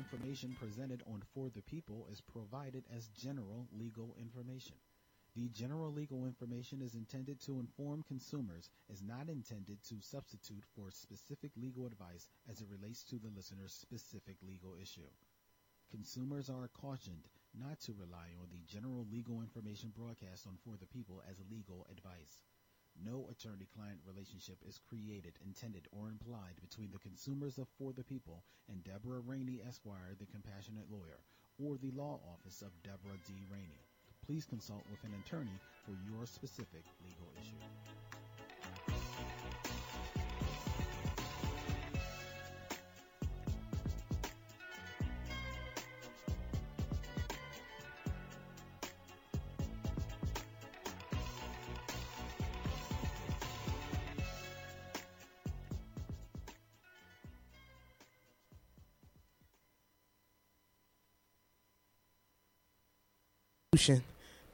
information presented on For the People is provided as general legal information. The general legal information is intended to inform consumers, is not intended to substitute for specific legal advice as it relates to the listener's specific legal issue. Consumers are cautioned not to rely on the general legal information broadcast on For the People as legal advice. No attorney-client relationship is created, intended, or implied between the consumers of For the People and Deborah Rainey Esquire, the compassionate lawyer, or the law office of Deborah D. Rainey. Please consult with an attorney for your specific legal issue.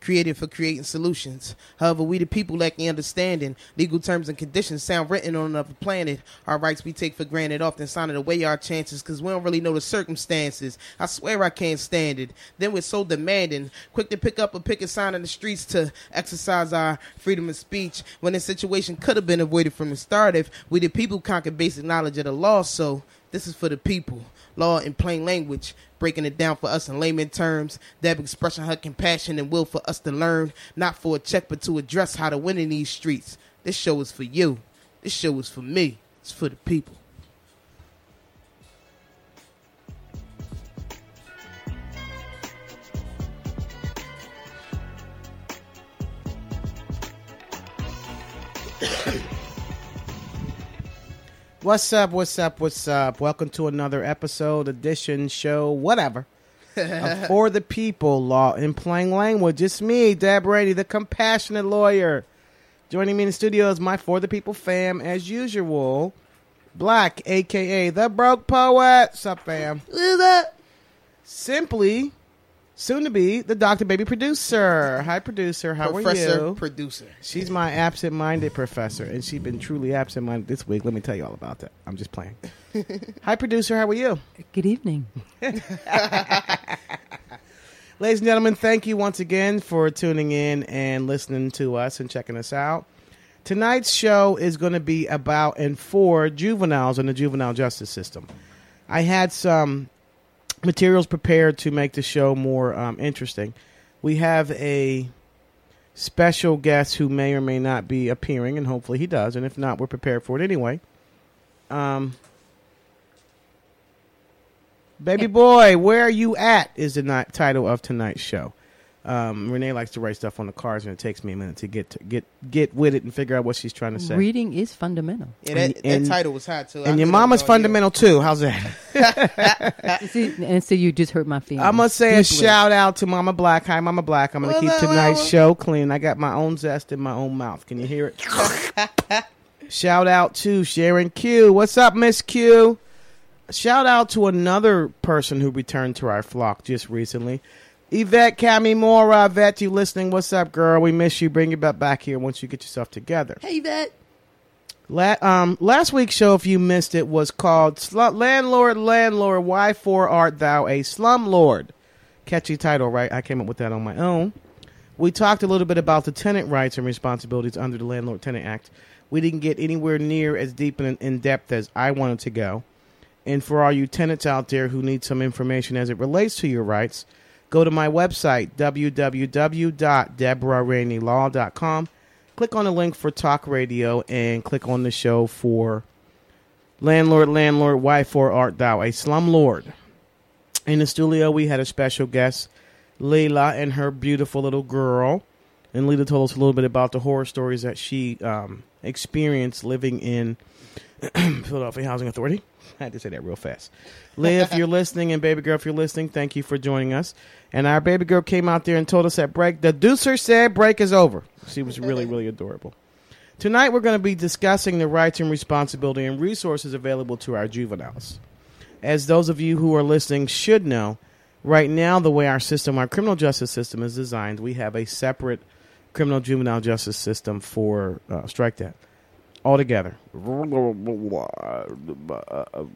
Created for creating solutions. However, we the people lack the understanding. Legal terms and conditions sound written on another planet. Our rights we take for granted, often signing away our chances because we don't really know the circumstances. I swear I can't stand it. Then we're so demanding, quick to pick up a picket sign in the streets to exercise our freedom of speech when the situation could have been avoided from the start if we the people conquered basic knowledge of the law. So this is for the people. Law in plain language, breaking it down for us in layman terms. Deb expressing her compassion and will for us to learn, not for a check, but to address how to win in these streets. This show is for you. This show is for me. It's for the people. What's up? What's up? What's up? Welcome to another episode, edition, show, whatever. For the People Law in Plain Language. It's me, Deb Rainey, the compassionate lawyer. Joining me in the studio is my For the People fam, as usual. Black, aka the Broke Poet. What's up, fam? What is that? Simply, soon to be the Dr. Baby producer. Hi, producer. How Professor are you? Professor producer. She's my absent-minded professor, and she's been truly absent-minded this week. Let me tell you all about that. I'm just playing. Hi, producer. How are you? Good evening. Ladies and gentlemen, thank you once again for tuning in and listening to us and checking us out. Tonight's show is going to be about and for juveniles in the juvenile justice system. I had some materials prepared to make the show more um, interesting. We have a special guest who may or may not be appearing, and hopefully he does. And if not, we're prepared for it anyway. Um, Baby boy, where are you at? Is the ni- title of tonight's show. Um, Renee likes to write stuff on the cards, and it takes me a minute to get to get get with it and figure out what she's trying to say. Reading is fundamental. Yeah, that, And- and- that title was hot too. I and your mama's that was all you. fundamental too. How's that? See, and so you just hurt my feelings. I'm gonna say a shout out to Mama Black. Hi, Mama Black. I'm gonna Well, keep well, tonight's well. show clean. I got my own zest in my own mouth. Can you hear it? shout out to Sharon Q. What's up, Miss Q? Shout out to another person who returned to our flock just recently. Yvette Kamimura. Yvette, you listening? What's up, girl? We miss you. Bring you back back here once you get yourself together. Hey, that. La- um, last week's show, if you missed it, was called Slu- Landlord, Landlord, Why For Art Thou a Slumlord? Catchy title, right? I came up with that on my own. We talked a little bit about the tenant rights and responsibilities under the Landlord Tenant Act. We didn't get anywhere near as deep and in depth as I wanted to go. And for all you tenants out there who need some information as it relates to your rights, go to my website, www.deborahraineylaw.com. Click on the link for Talk Radio and click on the show for Landlord, Landlord, Why For Art Thou a Slumlord? In the studio, we had a special guest, Leila, and her beautiful little girl. And Leila told us a little bit about the horror stories that she um, experienced living in Philadelphia Housing Authority. I had to say that real fast. Leah, if you're listening, and baby girl, if you're listening, thank you for joining us. And our baby girl came out there and told us that break. The deucer said break is over. She was really, really adorable. Tonight, we're going to be discussing the rights and responsibility and resources available to our juveniles. As those of you who are listening should know, right now, the way our system, our criminal justice system is designed, we have a separate criminal juvenile justice system for uh, strike that all together.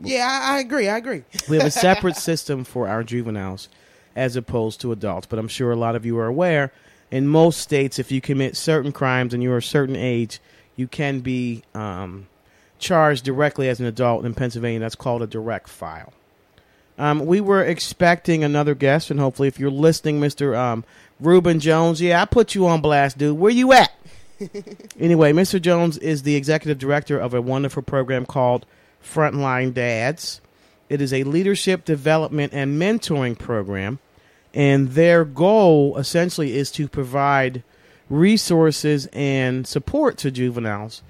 Yeah, I, I agree. I agree. We have a separate system for our juveniles as opposed to adults. But I'm sure a lot of you are aware in most states, if you commit certain crimes and you're a certain age, you can be um, charged directly as an adult. In Pennsylvania, that's called a direct file. Um, we were expecting another guest, and hopefully, if you're listening, Mr. Um, Ruben Jones, yeah, I put you on blast, dude. Where you at? anyway, Mr. Jones is the executive director of a wonderful program called Frontline Dads. It is a leadership development and mentoring program, and their goal essentially is to provide resources and support to juveniles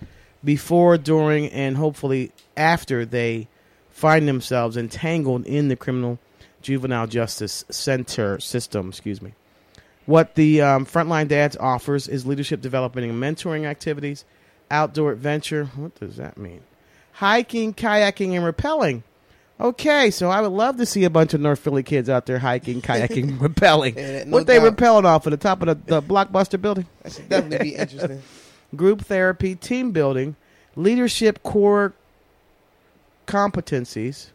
before, during, and hopefully after they find themselves entangled in the criminal juvenile justice center system. Excuse me. What the um, Frontline Dads offers is leadership development and mentoring activities, outdoor adventure. What does that mean? Hiking, kayaking, and rappelling. Okay, so I would love to see a bunch of North Philly kids out there hiking, kayaking, rappelling. Yeah, no what they doubt. rappelling off of the top of the, the blockbuster building? That should definitely be interesting. Group therapy, team building, leadership core competencies.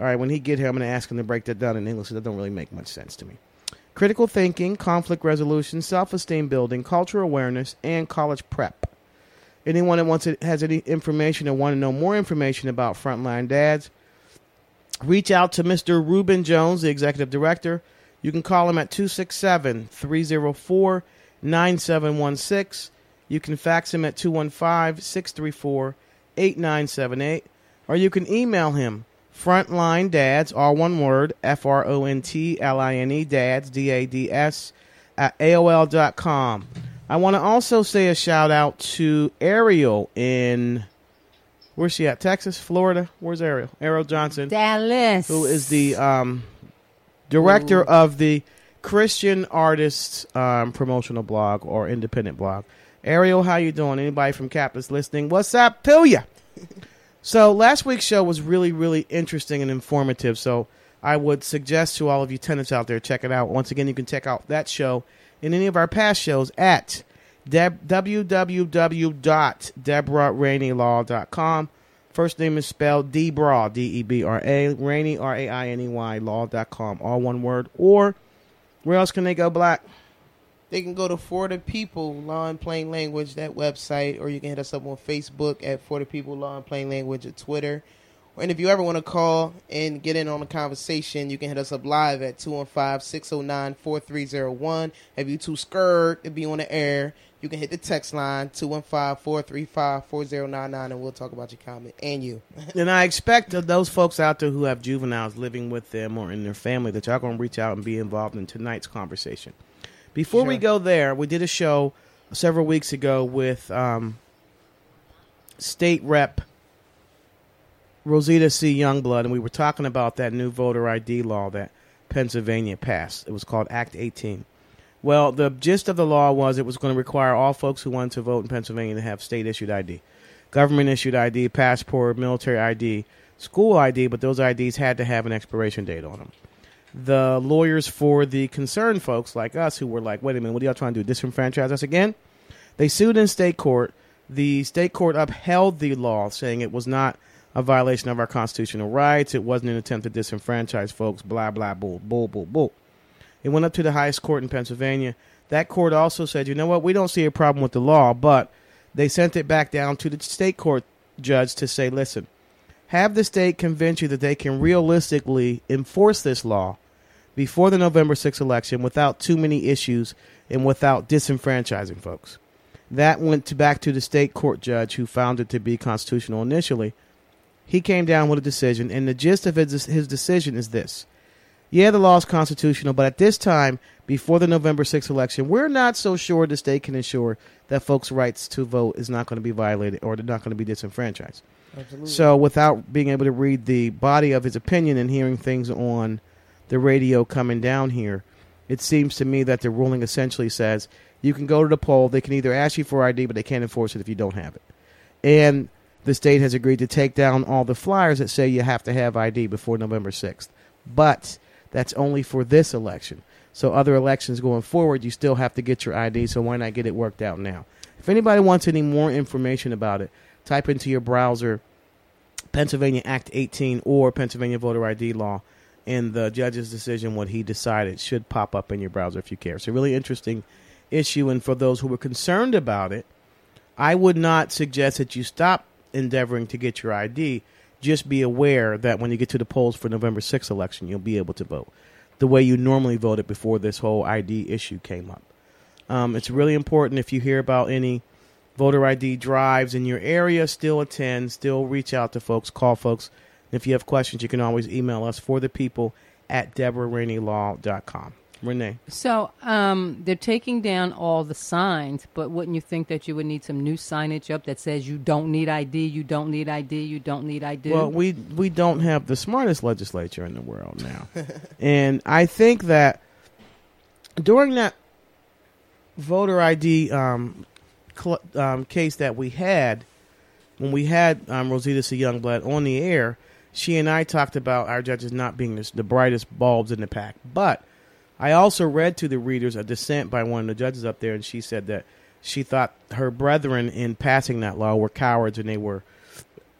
All right, when he get here, I'm going to ask him to break that down in English. So that don't really make much sense to me. Critical thinking, conflict resolution, self-esteem building, cultural awareness, and college prep. Anyone that wants to, has any information or want to know more information about Frontline Dads, reach out to Mr. Ruben Jones, the executive director. You can call him at 267 304 9716. You can fax him at 215 634 8978. Or you can email him frontline dads, all one word, F R O N T L I N E, dads, D A D S, at AOL.com. I want to also say a shout out to Ariel in, where's she at? Texas, Florida? Where's Ariel? Ariel Johnson Dallas. who is the um, director of the Christian Artists um, promotional blog or independent blog. Ariel, how you doing? Anybody from Campus listening? What's up to ya? so last week's show was really, really interesting and informative. So I would suggest to all of you tenants out there check it out. Once again, you can check out that show and any of our past shows at deb- www.deborahraineylaw.com. First name is spelled Debra, D E B R A, Rainey, R A I N E Y, law.com, all one word. Or where else can they go, Black? They can go to For the People Law in Plain Language, that website, or you can hit us up on Facebook at For the People Law in Plain Language at Twitter. And if you ever want to call and get in on the conversation, you can hit us up live at 215-609-4301. If you too scared to be on the air, you can hit the text line 215-435-4099 and we'll talk about your comment and you. and I expect that those folks out there who have juveniles living with them or in their family that y'all going to reach out and be involved in tonight's conversation. Before we go there, we did a show several weeks ago with um, State Rep Rosita C. Youngblood, and we were talking about that new voter ID law that Pennsylvania passed. It was called Act 18. Well, the gist of the law was it was going to require all folks who wanted to vote in Pennsylvania to have state issued ID, government issued ID, passport, military ID, school ID, but those IDs had to have an expiration date on them. The lawyers for the concerned folks like us who were like, wait a minute, what are y'all trying to do? Disenfranchise us again? They sued in state court. The state court upheld the law, saying it was not a violation of our constitutional rights. It wasn't an attempt to disenfranchise folks, blah, blah, bull, bull, bull, bull. It went up to the highest court in Pennsylvania. That court also said, you know what, we don't see a problem with the law, but they sent it back down to the state court judge to say, listen, have the state convince you that they can realistically enforce this law before the November 6th election without too many issues and without disenfranchising folks. That went to back to the state court judge who found it to be constitutional initially. He came down with a decision, and the gist of his, his decision is this. Yeah, the law is constitutional, but at this time, before the November 6th election, we're not so sure the state can ensure that folks' rights to vote is not going to be violated or they're not going to be disenfranchised. Absolutely. So, without being able to read the body of his opinion and hearing things on the radio coming down here, it seems to me that the ruling essentially says you can go to the poll. They can either ask you for ID, but they can't enforce it if you don't have it. And the state has agreed to take down all the flyers that say you have to have ID before November 6th. But that's only for this election. So, other elections going forward, you still have to get your ID. So, why not get it worked out now? If anybody wants any more information about it, type into your browser Pennsylvania Act 18 or Pennsylvania voter ID law, and the judge's decision, what he decided, should pop up in your browser if you care. It's a really interesting issue, and for those who were concerned about it, I would not suggest that you stop endeavoring to get your ID. Just be aware that when you get to the polls for November 6th election, you'll be able to vote the way you normally voted before this whole ID issue came up. Um, it's really important if you hear about any voter ID drives in your area, still attend, still reach out to folks, call folks. If you have questions, you can always email us for the people at deborahraineylaw.com. Renee. So um, they're taking down all the signs, but wouldn't you think that you would need some new signage up that says you don't need ID, you don't need ID, you don't need ID? Well, we we don't have the smartest legislature in the world now, and I think that during that voter ID um, cl- um, case that we had, when we had um, Rosita C. Youngblood on the air, she and I talked about our judges not being the, the brightest bulbs in the pack, but I also read to the readers a dissent by one of the judges up there, and she said that she thought her brethren in passing that law were cowards and they were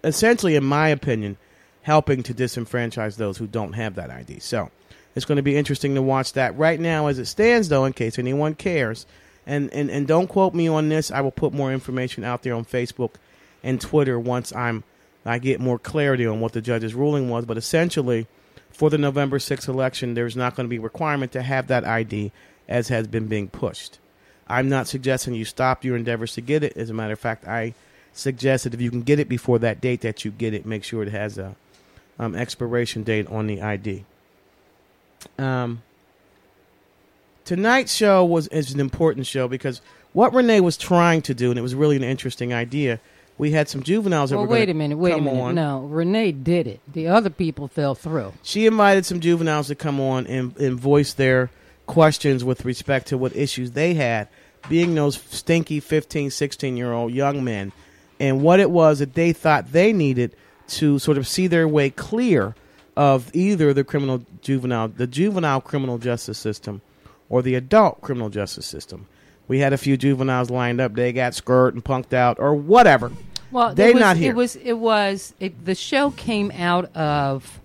essentially, in my opinion, helping to disenfranchise those who don't have that ID. So it's going to be interesting to watch that. Right now, as it stands, though, in case anyone cares, and, and, and don't quote me on this, I will put more information out there on Facebook and Twitter once I'm I get more clarity on what the judge's ruling was. But essentially, for the November 6th election, there's not going to be a requirement to have that ID as has been being pushed. I'm not suggesting you stop your endeavors to get it. As a matter of fact, I suggest that if you can get it before that date that you get it, make sure it has a um, expiration date on the ID. Um, tonight's show was is an important show because what Renee was trying to do, and it was really an interesting idea. We had some juveniles that well, were wait a minute, wait a minute. on. No, Renee did it. The other people fell through. She invited some juveniles to come on and, and voice their questions with respect to what issues they had, being those stinky 15, 16 year old young men, and what it was that they thought they needed to sort of see their way clear of either the criminal juvenile, the juvenile criminal justice system, or the adult criminal justice system. We had a few juveniles lined up. They got skirt and punked out, or whatever. Well, They're it was, not here. It was. It was. It, the show came out of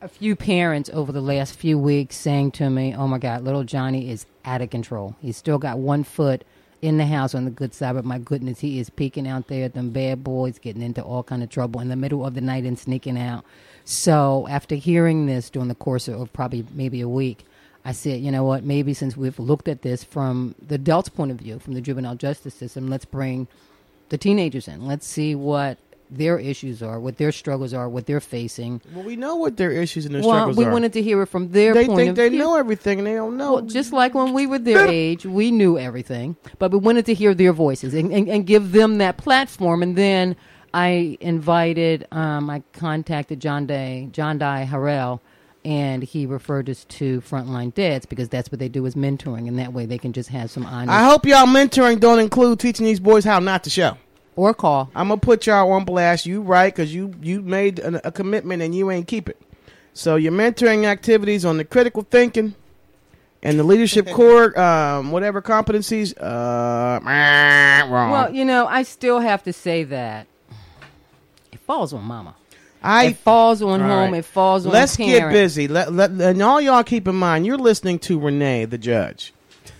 a few parents over the last few weeks saying to me, "Oh my God, little Johnny is out of control. He's still got one foot in the house on the good side, but my goodness, he is peeking out there at them bad boys, getting into all kind of trouble in the middle of the night and sneaking out." So after hearing this during the course of probably maybe a week. I said, you know what? Maybe since we've looked at this from the adult's point of view, from the juvenile justice system, let's bring the teenagers in. Let's see what their issues are, what their struggles are, what they're facing. Well, we know what their issues and their well, struggles we are. wanted to hear it from their they point think of they view. know everything, and they don't know. Well, just like when we were their age, we knew everything, but we wanted to hear their voices and, and, and give them that platform. And then I invited, um, I contacted John Day, John Day Harrell, and he referred us to Frontline Dads because that's what they do is mentoring, and that way they can just have some honest I hope y'all mentoring don't include teaching these boys how not to show. or call. I'm gonna put y'all on blast. You right? Because you you made a, a commitment and you ain't keep it. So your mentoring activities on the critical thinking and the leadership core, um, whatever competencies, uh, wrong. Well, you know, I still have to say that it falls on Mama. I it falls on All home. right. It falls on let's parent. get busy. Let, let and all y'all keep in mind you're listening to Renee, the judge,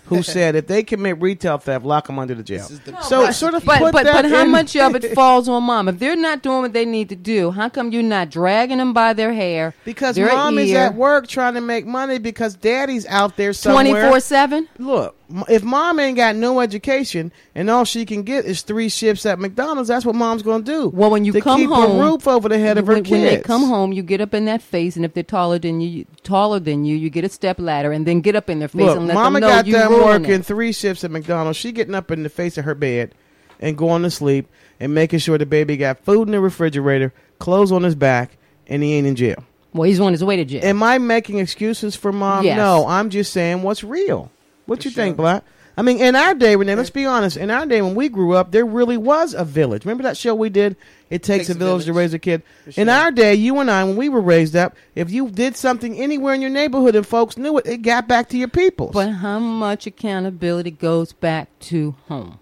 who said if they commit retail theft, lock them under the jail. This is the so sort of But put but that but how in- much of it falls on mom? If they're not doing what they need to do, how come you're not dragging them by their hair? Because their mom is at work trying to make money because daddy's out there somewhere. twenty four seven. Look, m- if mom ain't got no education and all she can get is three shifts at McDonald's, that's what mom's going to do. Well, when you come keep home, a roof over the head of her when, kids. when they come home, you get up in that face, and if they're taller than you, taller than you, you get a step ladder, and then get up in their face Look, and let mama them know got you done working it. three shifts at McDonald's. She getting up in the face of her bed and going to sleep and making sure the baby got food in the refrigerator, clothes on his back, and he ain't in jail. Well, he's on his way to jail. Am I making excuses for mom? Yes. No, I'm just saying what's real. What For you think. Black? I mean, in our day, Renee, let's be honest. In our day, when we grew up, there really was a village. Remember that show we did? It takes, a village, to raise a kid. For In our day, you and I, when we were raised up, if you did something anywhere in your neighborhood and folks knew it, it got back to your people. but how much accountability goes back to home?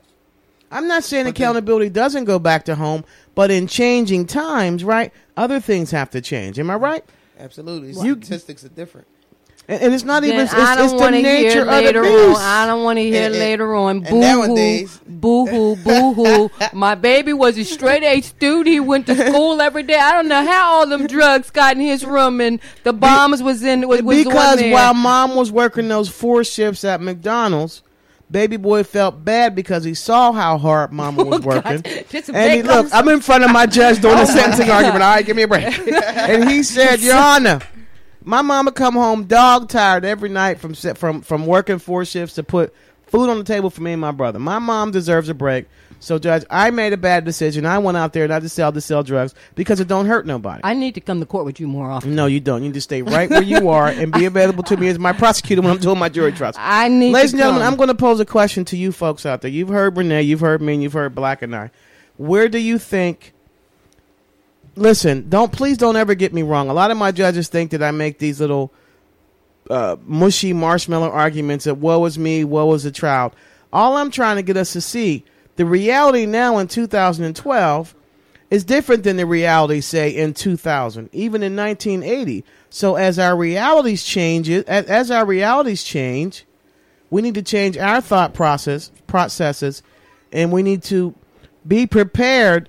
I'm not saying accountability doesn't go back to home, but in changing times, right? Other things have to change. Am I right? Absolutely. You- Statistics are different. And, and it's not even. It's, I don't the want to hear nature of the later on. I don't want to hear And- later on. Boo hoo, boo hoo, boo hoo. My baby was a straight A student. He went to school every day. I don't know how all them drugs got in his room and the bombs was in was, was because while mom was working those four shifts at McDonald's, baby boy felt bad because he saw how hard mama was oh, working. Just And he, make look, I'm in front of my judge doing the sentencing argument. All right, give me a break. and he said, Your Honor, my mama come home dog tired every night from from from working four shifts to put food on the table for me and my brother. My mom deserves a break. So, Judge, I made a bad decision. I went out there and I decided to sell to sell drugs because it don't hurt nobody. I need to come to court with you more often. no, you don't. You need to stay right where you are and be available to me as my prosecutor when I'm doing my jury trials. I need Ladies and gentlemen, come. I'm going to pose a question to you folks out there. You've heard Renee, you've heard me, and you've heard Black and I. Where do you think? Listen, don't please don't ever get me wrong. A lot of my judges think that I make these little uh, mushy marshmallow arguments that woe is me, woe is the child. All I'm trying to get us to see the reality now in 2012 is different than the reality, say, in 2000, even in 1980. So as our realities change, as, as our realities change, we need to change our thought process processes, and we need to be prepared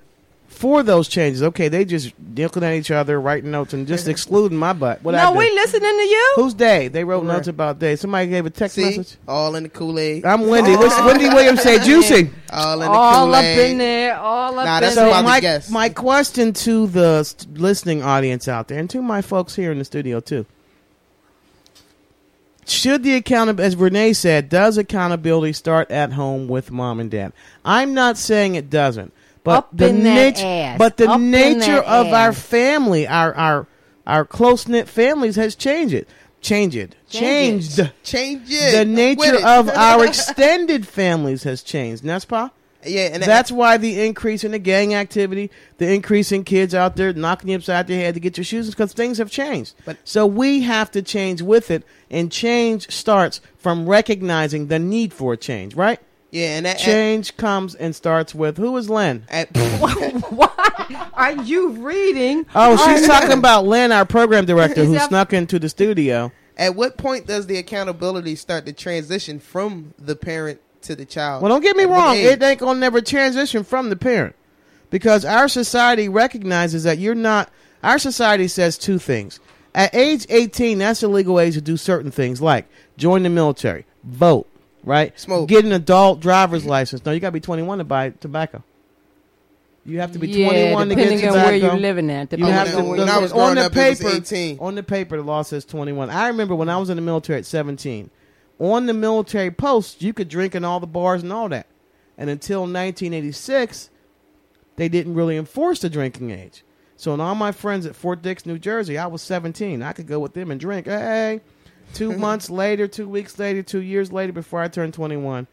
for those changes. Okay, they just looking at each other, writing notes, and just excluding my butt. What I no, do? we listening to you. Who's Day? They wrote Right. notes about Day. Somebody gave a text See, message. all in the Kool Aid. I'm Wendy. What's Wendy Williams say? Juicy. All in the Kool Aid. all up in there, all up Nah, in that's there. about So the my guess. my question to the st- listening audience out there, and to my folks here in the studio too. Should the account, as Renee said, does accountability start at home with mom and dad? I'm not saying it doesn't, but Up the in that nature, ass. but the Up nature that of our family, our our our close knit families has changed it, changed it, Change it. changed. Change it. The nature it. of our extended families has changed. Nespa? yeah, and That's why the increase in the gang activity, the increase in kids out there knocking you upside the head to get your shoes, because things have changed. But- so we have to change with it, and change starts from recognizing the need for a change, right? Yeah, and that, Change comes and starts with who is Len? at, Why are you reading? Oh, she's talking about Len, our program director, who that- snuck into the studio. at what point does the accountability start to transition from the parent to the child? Well, don't get me At wrong. It ain't gonna never transition from the parent because our society recognizes that you're not. Our society says two things. At age 18, that's the legal age to do certain things like join the military, vote, right? Smoke. Get an adult driver's license. No, you got to be 21 to buy tobacco. You have to be yeah, 21 to get tobacco. depending on where you're living at. You have to. I- when I was on the up, it was paper, 18. on the paper, the law says 21. I remember when I was in the military at 17. On the military post, you could drink in all the bars and all that. And until 1986, they didn't really enforce the drinking age. So, in all my friends at Fort Dix, New Jersey, I was 17. I could go with them and drink. Hey, two months later, two weeks later, two years later, before I turned 21,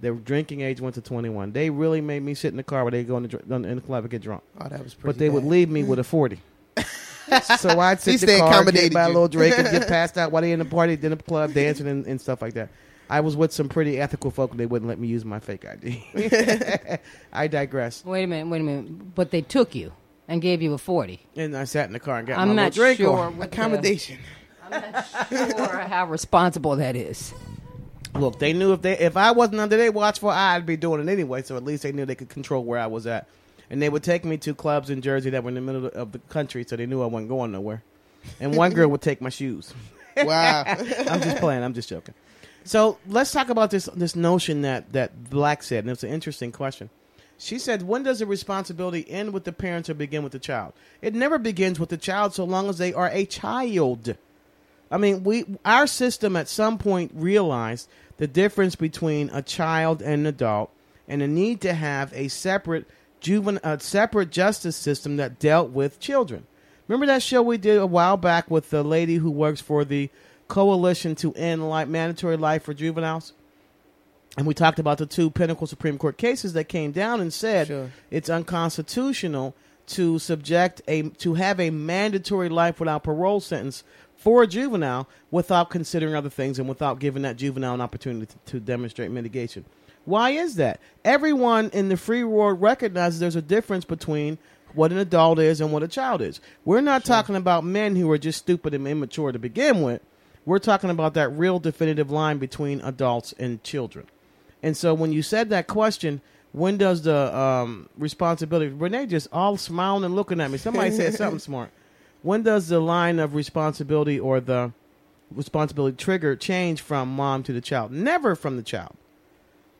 the drinking age went to 21. They really made me sit in the car where they go in the, dr- in the club and get drunk oh, that was pretty. but they would leave me with a 40. so I'd sit least in the they car, get accommodated by a you. little drink, and get passed out while they in the party, in the club, dancing and, and stuff like that. I was with some pretty ethical folk, and they wouldn't let me use my fake ID. I digress. Wait a minute, wait a minute. But they took you and gave you a forty. And I sat in the car and got I'm my not little drink sure. on. what the- accommodation. I'm not sure how responsible that is. Look, they knew if they if I wasn't under their watchful eye, I'd be doing it anyway. So at least they knew they could control where I was at. And they would take me to clubs in Jersey that were in the middle of the country, so they knew I wasn't going nowhere. And one girl would take my shoes. Wow. I'm just playing. I'm just joking. So let's talk about this this notion that that Black said, and it's an interesting question. She said, "When does the responsibility end with the parents or begin with the child? It never begins with the child, so long as they are a child. I mean, we our system at some point realized the difference between a child and an adult, and the need to have a separate juvenile, a separate justice system that dealt with children. Remember that show we did a while back with the lady who works for the Coalition to End Life, Mandatory Life for Juveniles? And we talked about the two Pinnacle Supreme Court cases that came down and said Sure. it's unconstitutional to subject a to have a mandatory life without parole sentence for a juvenile without considering other things and without giving that juvenile an opportunity to, to demonstrate mitigation. Why is that? Everyone in the free world recognizes there's a difference between what an adult is and what a child is. We're not talking about men who are just stupid and immature to begin with. We're talking about that real definitive line between adults and children. And so when you said that question, when does the um, responsibility? Renee just all smiling and looking at me. Somebody said something smart. When does the line of responsibility or the responsibility trigger change from mom to the child? Never from the child.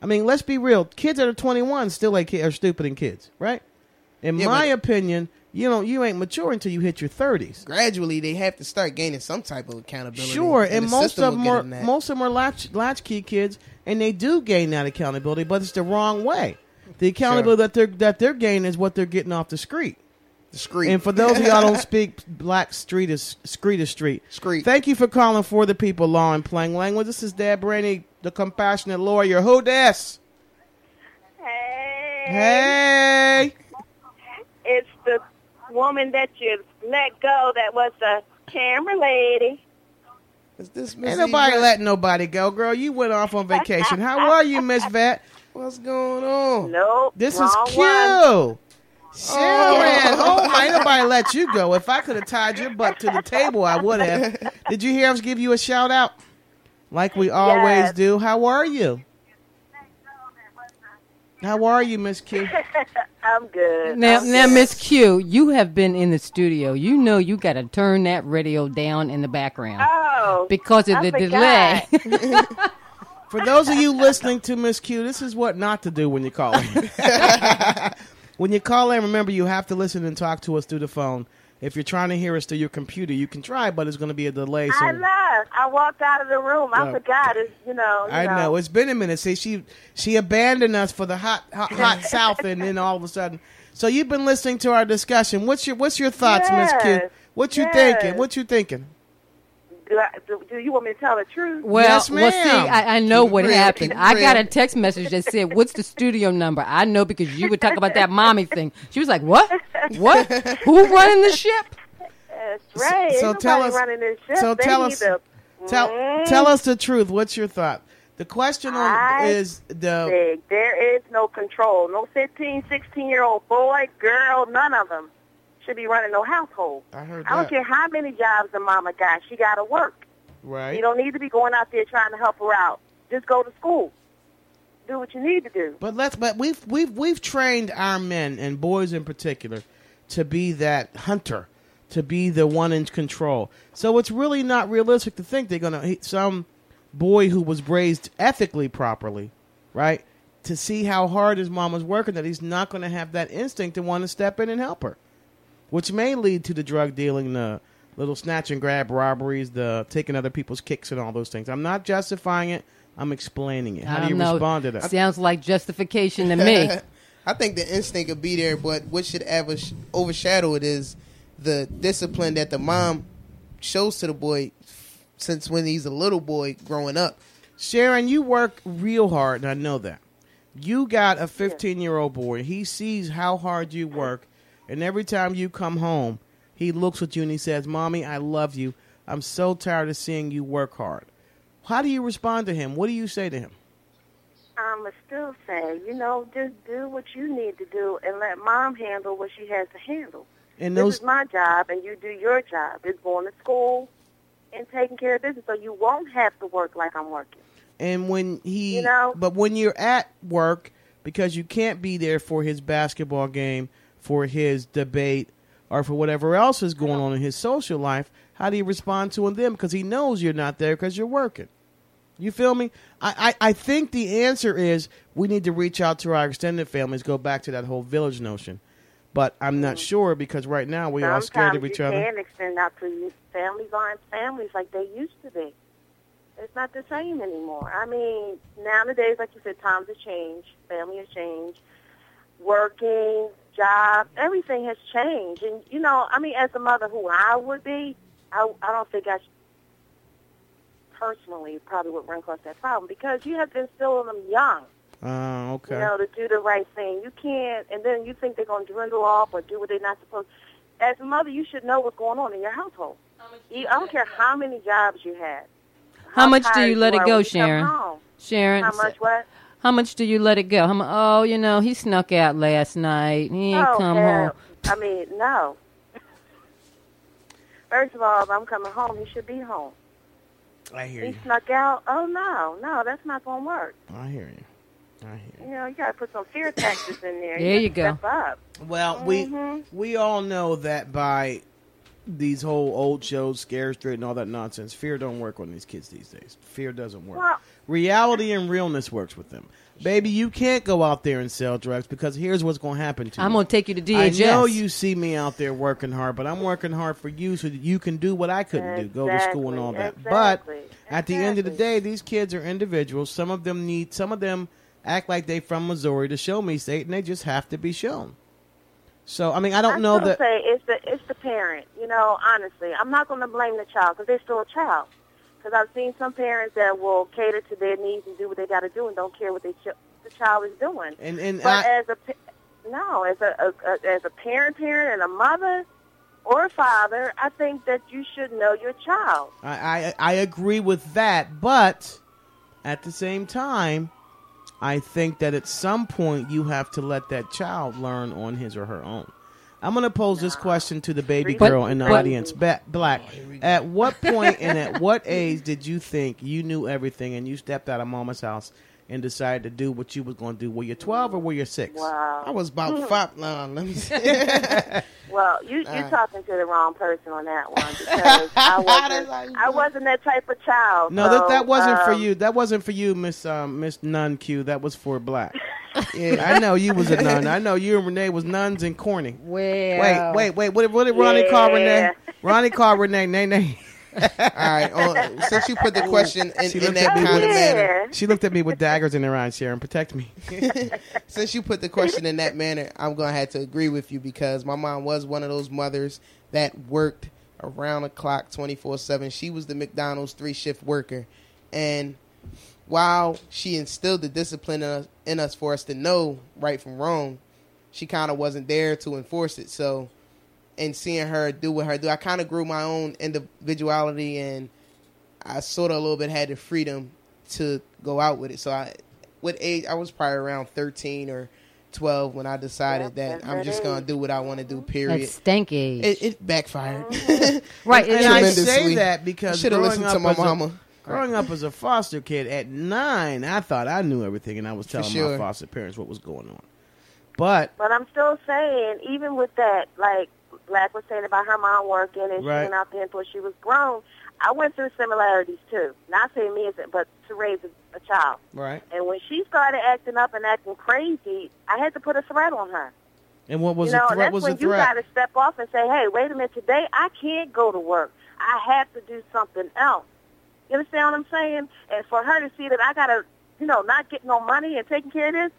I mean, let's be real. Kids that are 21 still like are stupid and kids, right? In Yeah, my opinion, you know, you ain't mature until you hit your 30s. Gradually, they have to start gaining some type of accountability. Sure, and, the most of get are them that. most of them are latch, latchkey kids, and they do gain that accountability, but it's the wrong way. The accountability that they're that they're gaining is what they're getting off the street. Discreet. And for those of y'all don't speak black street is street is street. Street. Thank you for calling for the people law and playing language. This is Deb Rainey, the compassionate lawyer. Who this? Hey, Hey. it's the woman that you let go that was the camera lady. Is this Ain't nobody Yvette? letting nobody go, girl. You went off on vacation. How are you, Miss Vet? What's going on? Nope. This is Sharon Q. One. Sharon. Oh, my, ain't nobody let you go. If I could have tied your butt to the table, I would have. Did you hear us give you a shout out? Like we always Yes. do. How are you? How are you, Miss Q? I'm good. Now, I'm now. Miss Q, you have been in the studio. You know you got to turn that radio down in the background Oh, because of I the forgot. delay. For those of you listening to Miss Q, this is what not to do when you call in. when you call in, remember you have to listen and talk to us through the phone. If you're trying to hear us through your computer, you can try, but it's going to be a delay. So I know. I walked out of the room. I Oh, forgot. It's you know. You I know it's been a minute. See, she she abandoned us for the hot hot, hot South, and then all of a sudden. So you've been listening to our discussion. What's your What's your thoughts, Miss Q? What you yes. thinking? What you thinking? Do, I, do, do you want me to tell the truth? Well, Yes, well, see. I, I know what happened. I got a text message that said, "What's the studio number?" I know because you would talk about that mommy thing. She was like, "What? What? Who running the ship?" That's right. so Ain't tell us- Running this ship. so They tell us- to- Tell Mm, Tell us the truth. What's your thought? The question on I is the. There is no control. No 15, 16 year old boy, girl, none of them should be running no household. I heard I don't care how many jobs the mama got. She got to work. right. You don't need to be going out there trying to help her out. Just go to school. Do what you need to do. But let's. But we've we've we've trained our men and boys in particular to be that hunter, to be the one in control. So it's really not realistic to think they're gonna some boy who was raised ethically properly, right? To see how hard his mom was working, that he's not going to have that instinct to want to step in and help her, which may lead to the drug dealing, the little snatch and grab robberies, the taking other people's kicks, and all those things. I'm not justifying it. I'm explaining it. How do you know. respond to that? Sounds like justification to me. I think the instinct will be there, but what should ever sh- overshadow it is the discipline that the mom shows to the boy since when he's a little boy growing up. Sharon, you work real hard, and I know that. You got a 15 year old boy. He sees how hard you work, and every time you come home, he looks at you and he says, Mommy, I love you. I'm so tired of seeing you work hard. How do you respond to him? What do you say to him? I'm still say, you know, just do what you need to do and let mom handle what she has to handle. And this is my job, and you do your job. It's going to school and taking care of business, so you won't have to work like I'm working. and when he, You know? but when you're at work, because you can't be there for his basketball game, for his debate, or for whatever else is going on in his social life, how do you respond to them? Because he knows you're not there because you're working. You feel me? I, I, I think the answer is we need to reach out to our extended families, go back to that whole village notion. But I'm not mm-hmm. sure because right now we are scared of Sometimes each you other. can extend out to. Families aren't families like they used to be. It's not the same anymore. I mean, nowadays, like you said, times have changed. Family has changed. Working, job, everything has changed. And, you know, I mean, as a mother who I would be, I, I don't think I should, personally probably would run across that problem because you have to instill in them young Oh, okay. you know, to do the right thing. You can't, and then you think they're going to dwindle off or do what they're not supposed. As a mother, you should know what's going on in your household. You, I don't care how many jobs you had. How much do you let it go, when you come Sharon? Sharon, How much what? How much do you let it go? How mu- oh, you know, he snuck out last night. He ain't oh, come hell, home. I mean, no. First of all, if I'm coming home, he should be home. I hear He you. He snuck out. Oh no, no, that's not gonna work. I hear you. I hear you. You know, you gotta put some fear tactics in there. There you gotta go. Step up. Well, we Mhm. we all know that by these whole old shows, scare straight, and all that nonsense, fear don't work on these kids these days. Fear doesn't work. Well, Reality and realness works with them. Baby, you can't go out there and sell drugs because here's what's going to happen to you. I'm gonna take you to I know you see me out there working hard, but I'm working hard for you so that you can do what I couldn't do, go to school and all that. Exactly, But at the end of the day, these kids are individuals. Some of them need, some of them act like they from Missouri to show me state, and they just have to be shown. So, I mean, I don't I know still that. say it's the it's the parent. You know, honestly, I'm not going to blame the child because they're still a child. Because I've seen some parents that will cater to their needs and do what they got to do and don't care what they ch- the child is doing. And and But I, as a no, as a, a, a as a parent, parent, and a mother or a father, I think that you should know your child. I, I I agree with that, but at the same time, I think that at some point you have to let that child learn on his or her own. I'm going to pose this question to the baby girl in the audience. Ba- Black, at what point and at what age did you think you knew everything and you stepped out of mama's house and decided to do what you was going to do? Were you 12 or were you 6? Wow. I was about five. No, let me see. Well, you you're Uh. talking to the wrong person on that one because I wasn't I wasn't that type of child. No, that so, that wasn't for um, you. That wasn't for you, Miss um, Miss Nun Q. That was for Black. yeah. I know you was a nun. I know you and Renee was nuns and corny. Well, Wait, wait, wait. What, did- what did Ronnie call Renee? Ronnie called Renee. Nay, nay. All right. On, since you put the question in, in that at me of manner, She looked at me with daggers in her eyes. Sharon, protect me. since you put the question in that manner, I'm gonna have to agree with you because my mom was one of those mothers that worked around the clock, 24 seven. She was the McDonald's three shift worker, and while she instilled the discipline in us, in us for us to know right from wrong, she kind of wasn't there to enforce it. So, and seeing her do what her do, I kind of grew my own individuality and I sort of a little bit had the freedom to go out with it. So I, with age? I was probably around thirteen or twelve when I decided Yep, that that's I'm just gonna do what I want to do. Mm-hmm. Period. that's stanky. It, it backfired. Mm-hmm. right. And it- I say that because should have growing listened up to my as a- mama. growing up as a foster kid at nine, I thought I knew everything, and I was telling sure. my foster parents what was going on. But But I'm still saying, even with that, like Black was saying about her mom working and she Right. went out there until she was grown. I went through similarities too. Not saying me but to raise a, a child. right, And when she started acting up and acting crazy, I had to put a threat on her. and what was you know, the threat? that's Was when you got to step off and say, "Hey, wait a minute. Today I can't go to work. I have to do something else." You understand what I'm saying? And for her to see that I got to, you know, not get no money and taking care of this,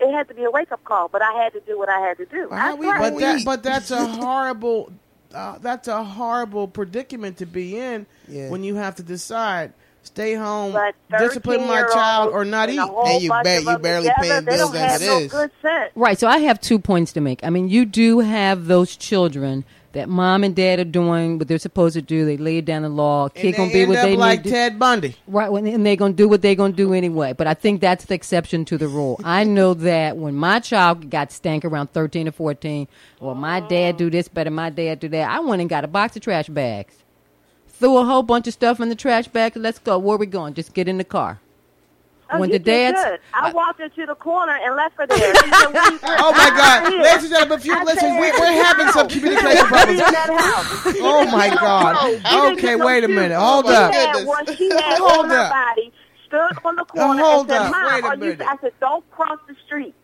it had to be a wake up call. But I had to do what I had to do. Well, I we- But that, but that's a horrible, uh, that's a horrible predicament to be in Yeah. when you have to decide stay home, discipline my child, or not eat. and, a whole And you bunch bet you barely together, paying bills don't as have it no is. good sense. Right. So I have two points to make. I mean, you do have those children that mom and dad are doing what they're supposed to do. They lay down the law. Kid gonna be what they like need. to- Ted Bundy. Right, and they're going to do what they're going to do anyway. But I think that's the exception to the rule. I know that when my child got stank around 13 or 14, well, my dad do this better, my dad do that, I went and got a box of trash bags. Threw a whole bunch of stuff in the trash bag. Let's go. Where we going? Just get in the car. Oh, when the did dads- good. I I- walked into the corner and left her there. Said, "What are you- Oh my God, ladies and gentlemen, if you I listen, said, we, we're having some communication problems. in that house. She Oh my God. clothes. She didn't Okay, wait a minute. Oh, hold up. had Goodness. what she had Hold on her up. body, stood on the corner hold and said, up. "Mom, Wait a are you?" minute. I said, "Don't cross the street."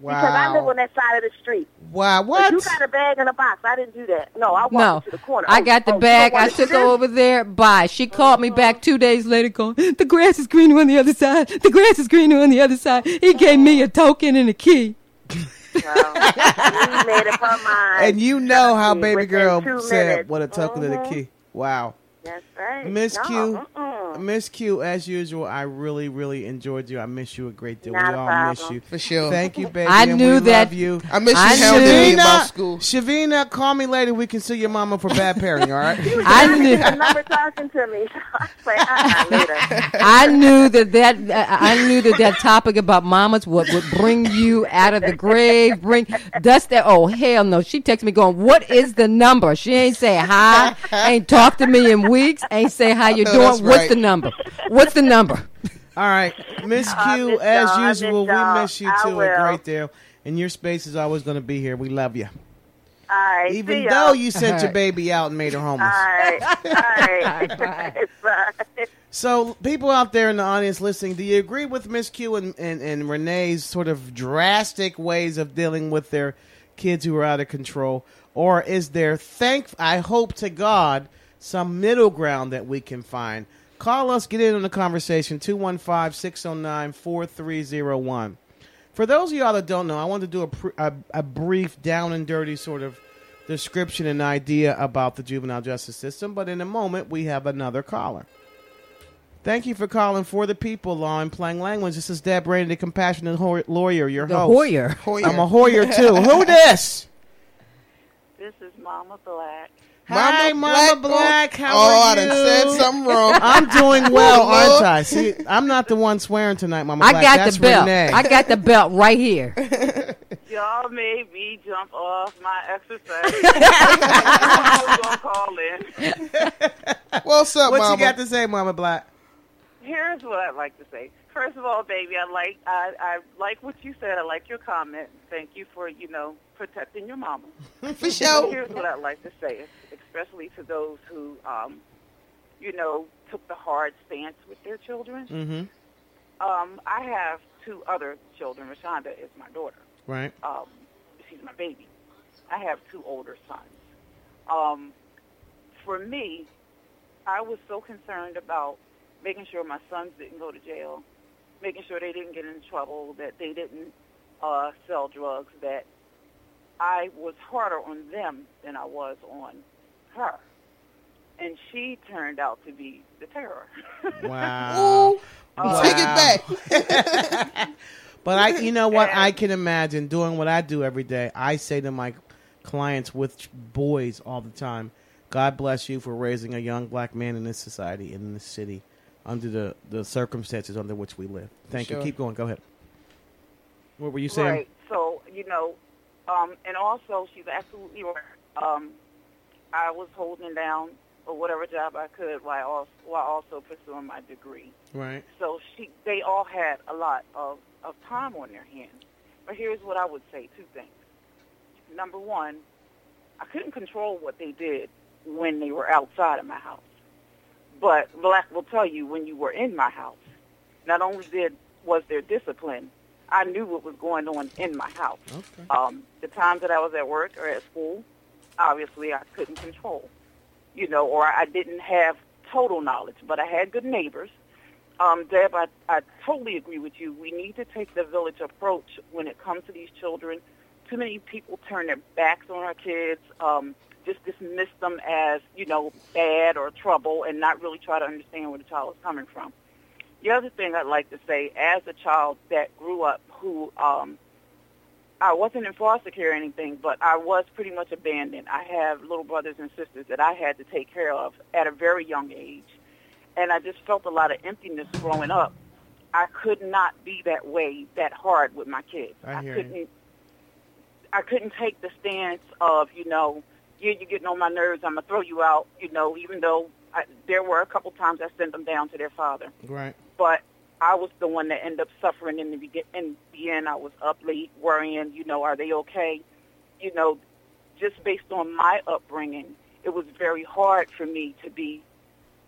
Because I live on that side of the street. Wow, But what? you got a bag in a box. I didn't do that. No, I walked No, into the corner. I Oh, got the oh, bag. I took her over there. Bye. She called me back two days later, going, "The grass is greener on the other side. The grass is greener on the other side." He gave me a token and a key. No. made up her mind. and you know how baby girl said minutes. what a token of the Mhm. key. Wow. Yes, right. Miss no, Q, mm-mm. Miss Q, as usual, I really, really enjoyed you. I miss you a great deal. Not we a all miss you. For sure. Thank you, baby. I and knew we that- Love you. I miss you I hounding me about school. Shavina, call me later. We can sue your mama for bad parenting. All right. I knew. I remember talking to me. So I like, later. I knew that that uh, I knew that that topic about mamas would, would bring you out of the grave. Bring dust that. Oh hell no! She texted me going, "What is the number?" She ain't say hi. Ain't talked to me in weeks. Ain't say how you know oh, doing. that's What's right. the number? What's the number? All right, Miss uh, Q, miss as y'all. Usual, miss y'all. we miss you I too a will. great deal. And your space is always going to be here. We love you. All right. Even see though y'all. you sent your baby out and made her homeless. All right. All right. Bye. Bye. So, people out there in the audience listening, do you agree with Miss Q and, and, and Renee's sort of drastic ways of dealing with their kids who are out of control? Or is there, thank, I hope to God, some middle ground that we can find? Call us, get in on the conversation, 215 609 4301. For those of y'all that don't know, I want to do a, pr- a, a brief, down and dirty sort of description and idea about the juvenile justice system, but in a moment, we have another caller. Thank you for calling for the people, law and plain language. This is Deb Rainey, the compassionate ho- lawyer, your The host. Hoyer. Hoyer. I'm a Hoyer too. Who this? This is Mama Black. Hi, Mama oh, Black. How oh, are I done you? said something wrong. I'm doing well, Oh, aren't I? See, I'm not the one swearing tonight, Mama I Black. got That's the belt. Renee. I got the belt right here. Y'all made me jump off my exercise. I was gonna call in. What's up, what Mama? you got to say, Mama Black? Here's what I'd like to say. First of all, baby, I like I, I like what you said. I like your comment. Thank you for you know protecting your mama. For sure. Here's what I'd like to say, especially to those who, um, you know, took the hard stance with their children. Mm-hmm. Um, I have two other children. Rashonda is my daughter. Right. um, she's my baby. I have two older sons. Um, for me, I was so concerned about making sure my sons didn't go to jail, making sure they didn't get in trouble, that they didn't uh, sell drugs, that I was harder on them than I was on her. And she turned out to be the terror. Wow. Ooh, take it back. But I, you know what? And- I can imagine doing what I do every day. I say to my clients with boys all the time, "God bless you for raising a young black man in this society in this city, under the the circumstances under which we live." Thank you. Keep going. Go ahead. What were you saying? Right. So you know, um, and also she's absolutely right. Um, I was holding down or whatever job I could while also, while also pursuing my degree. Right. So she, they all had a lot of of time on their hands. But here's what I would say: two things. Number one, I couldn't control what they did when they were outside of my house. But Black will tell you when you were in my house, not only did was there discipline, I knew what was going on in my house. Okay. Um, the times that I was at work or at school, obviously I couldn't control, you know, or I didn't have total knowledge, but I had good neighbors. Um, Deb, I, I totally agree with you. We need to take the village approach when it comes to these children. Too many people turn their backs on our kids, um, just dismiss them as, you know, bad or trouble and not really try to understand where the child is coming from. The other thing I'd like to say, as a child that grew up who um, I wasn't in foster care or anything, but I was pretty much abandoned. I have little brothers and sisters that I had to take care of at a very young age. And I just felt a lot of emptiness growing up. I could not be that way, that hard with my kids. I you. couldn't I couldn't take the stance of, you know, yeah, you're getting on my nerves, I'm gonna throw you out, you know, even though I, there were a couple times I sent them down to their father Right. but I was the one that ended up suffering in the begin- in the end. I was up late worrying, you know, are they okay? You know, just based on my upbringing, it was very hard for me to be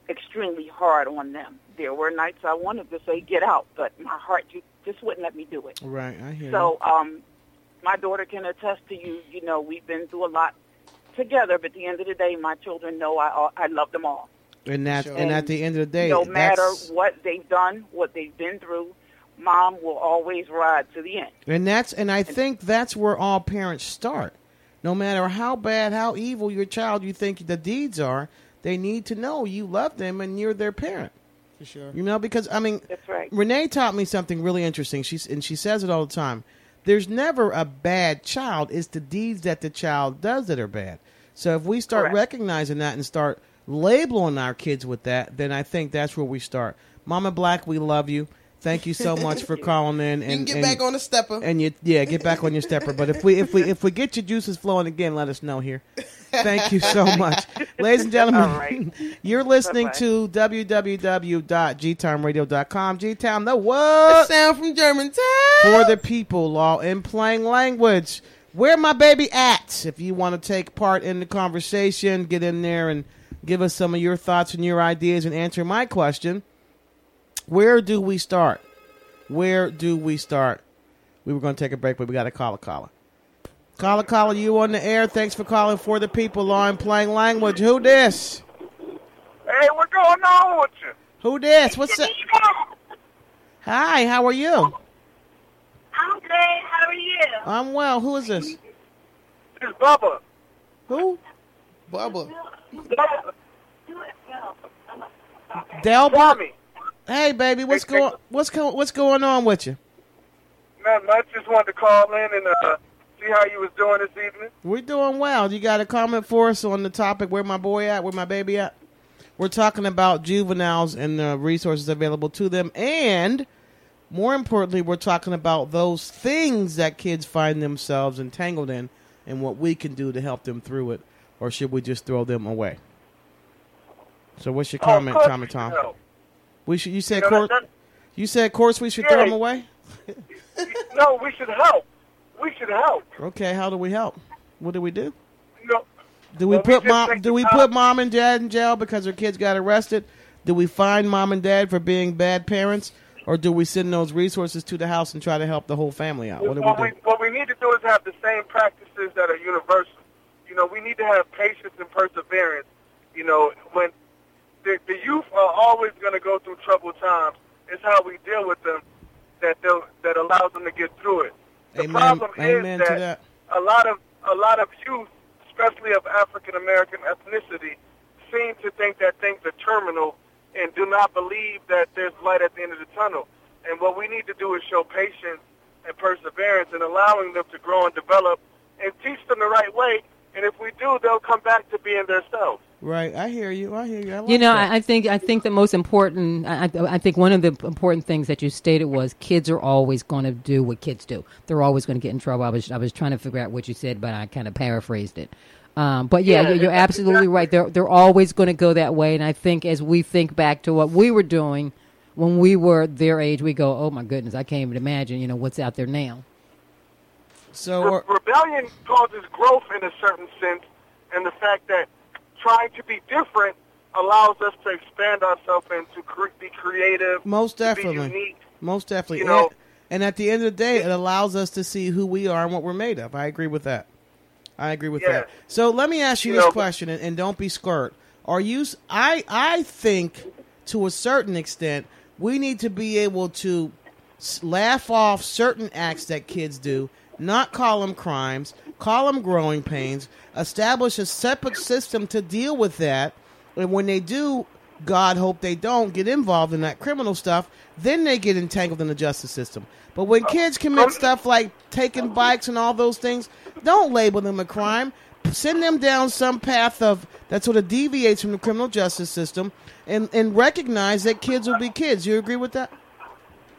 extremely hard on them. There were nights I wanted to say get out, but my heart ju- just wouldn't let me do it. Right. I hear. So, um, my daughter can attest to you. You know, we've been through a lot together, but at the end of the day, my children know I I love them all you. And that. Sure. And at the end of the day, no matter what they've done, what they've been through, mom will always ride to the end. And that's and I think that's where all parents start. No matter how bad, how evil your child you think the deeds are, they need to know you love them and you're their parent. For sure. You know, because I mean, That's right. Renee taught me something really interesting. She's and she says it all the time. There's never a bad child. It's the deeds that the child does that are bad. So if we start Correct. recognizing that and start labeling our kids with that, then I think that's where we start. Mama Black, we love you. Thank you so much for calling in. And You can get and, back on the stepper. and you yeah, get back on your stepper. But if we if we if we get your juices flowing again, let us know here. Thank you so much, ladies and gentlemen. All right. You're listening Bye-bye. to www.gtownradio.com. G-Town, the what? Sound from Germantown. for the people law in plain language. Where my baby at? If you want to take part in the conversation, get in there and give us some of your thoughts and your ideas and answer my question. Where do we start? Where do we start? We were going to take a break, but we got to call a caller. Caller, caller, you on the air. Thanks for calling for the people law in plain language. Who this? Hey, what's going on with you? Who this? What's up? Hi, how are you? I'm good. How are you? I'm well. Who is this? It's Bubba. Who? Bubba. Delbert. Hey, baby, what's Hey, going what's go, what's going on with you? Not much. Just wanted to call in and uh, see how you was doing this evening. We're doing well. You got a comment for us on the topic where my boy at, where my baby at? We're talking about juveniles and the resources available to them, and more importantly, we're talking about those things that kids find themselves entangled in, and what we can do to help them through it, or should we just throw them away? So, what's your Oh, comment, Tommy we Tom? We should. You said You know, course. You said course. We should throw them away. no, we should help. We should help. Okay, how do we help? What do we do? No, Do we Well, put just mom? Do we time- put mom and dad in jail because their kids got arrested? Do we fine mom and dad for being bad parents, or do we send those resources to the house and try to help the whole family out? What do what we we what we need to do is have the same practices that are universal. You know, we need to have patience and perseverance. You know, when the, the youth are always going to go through troubled times, it's how we deal with them that that allows them to get through it. The Amen. problem Amen is that, that. a lot of a lot of youth, especially of African American ethnicity, seem to think that things are terminal and do not believe that there's light at the end of the tunnel. And what we need to do is show patience and perseverance and allowing them to grow and develop and teach them the right way. And if we do, they'll come back to being themselves. Right, I hear you. I hear you. I like You know, that. I, I think I think the most important. I, I I think one of the important things that you stated was kids are always going to do what kids do. They're always going to get in trouble. I was I was trying to figure out what you said, but I kind of paraphrased it. Um, but yeah, Yeah, you're, you're absolutely exactly- right. They're they're always going to go that way. And I think as we think back to what we were doing when we were their age, we go, "Oh my goodness, I can't even imagine." You know what's out there now. So, Re- rebellion causes growth in a certain sense, and the fact that trying to be different allows us to expand ourselves and to cre- be creative, most to be definitely, unique. most definitely. You know- and, at the end of the day, it allows us to see who we are and what we're made of. I agree with that. I agree with Yeah. that. So let me ask you, You this know- question, and, and don't be scared. Are you? I I think to a certain extent we need to be able to laugh off certain acts that kids do, not call them crimes, call them growing pains, establish a separate system to deal with that, and when they do. God hope they don't get involved in that criminal stuff. Then they get entangled in the justice system. But when uh, kids commit um, stuff like taking bikes and all those things, don't label them a crime. Send them down some path of that sort of deviates from the criminal justice system, and and recognize that kids will be kids. You agree with that?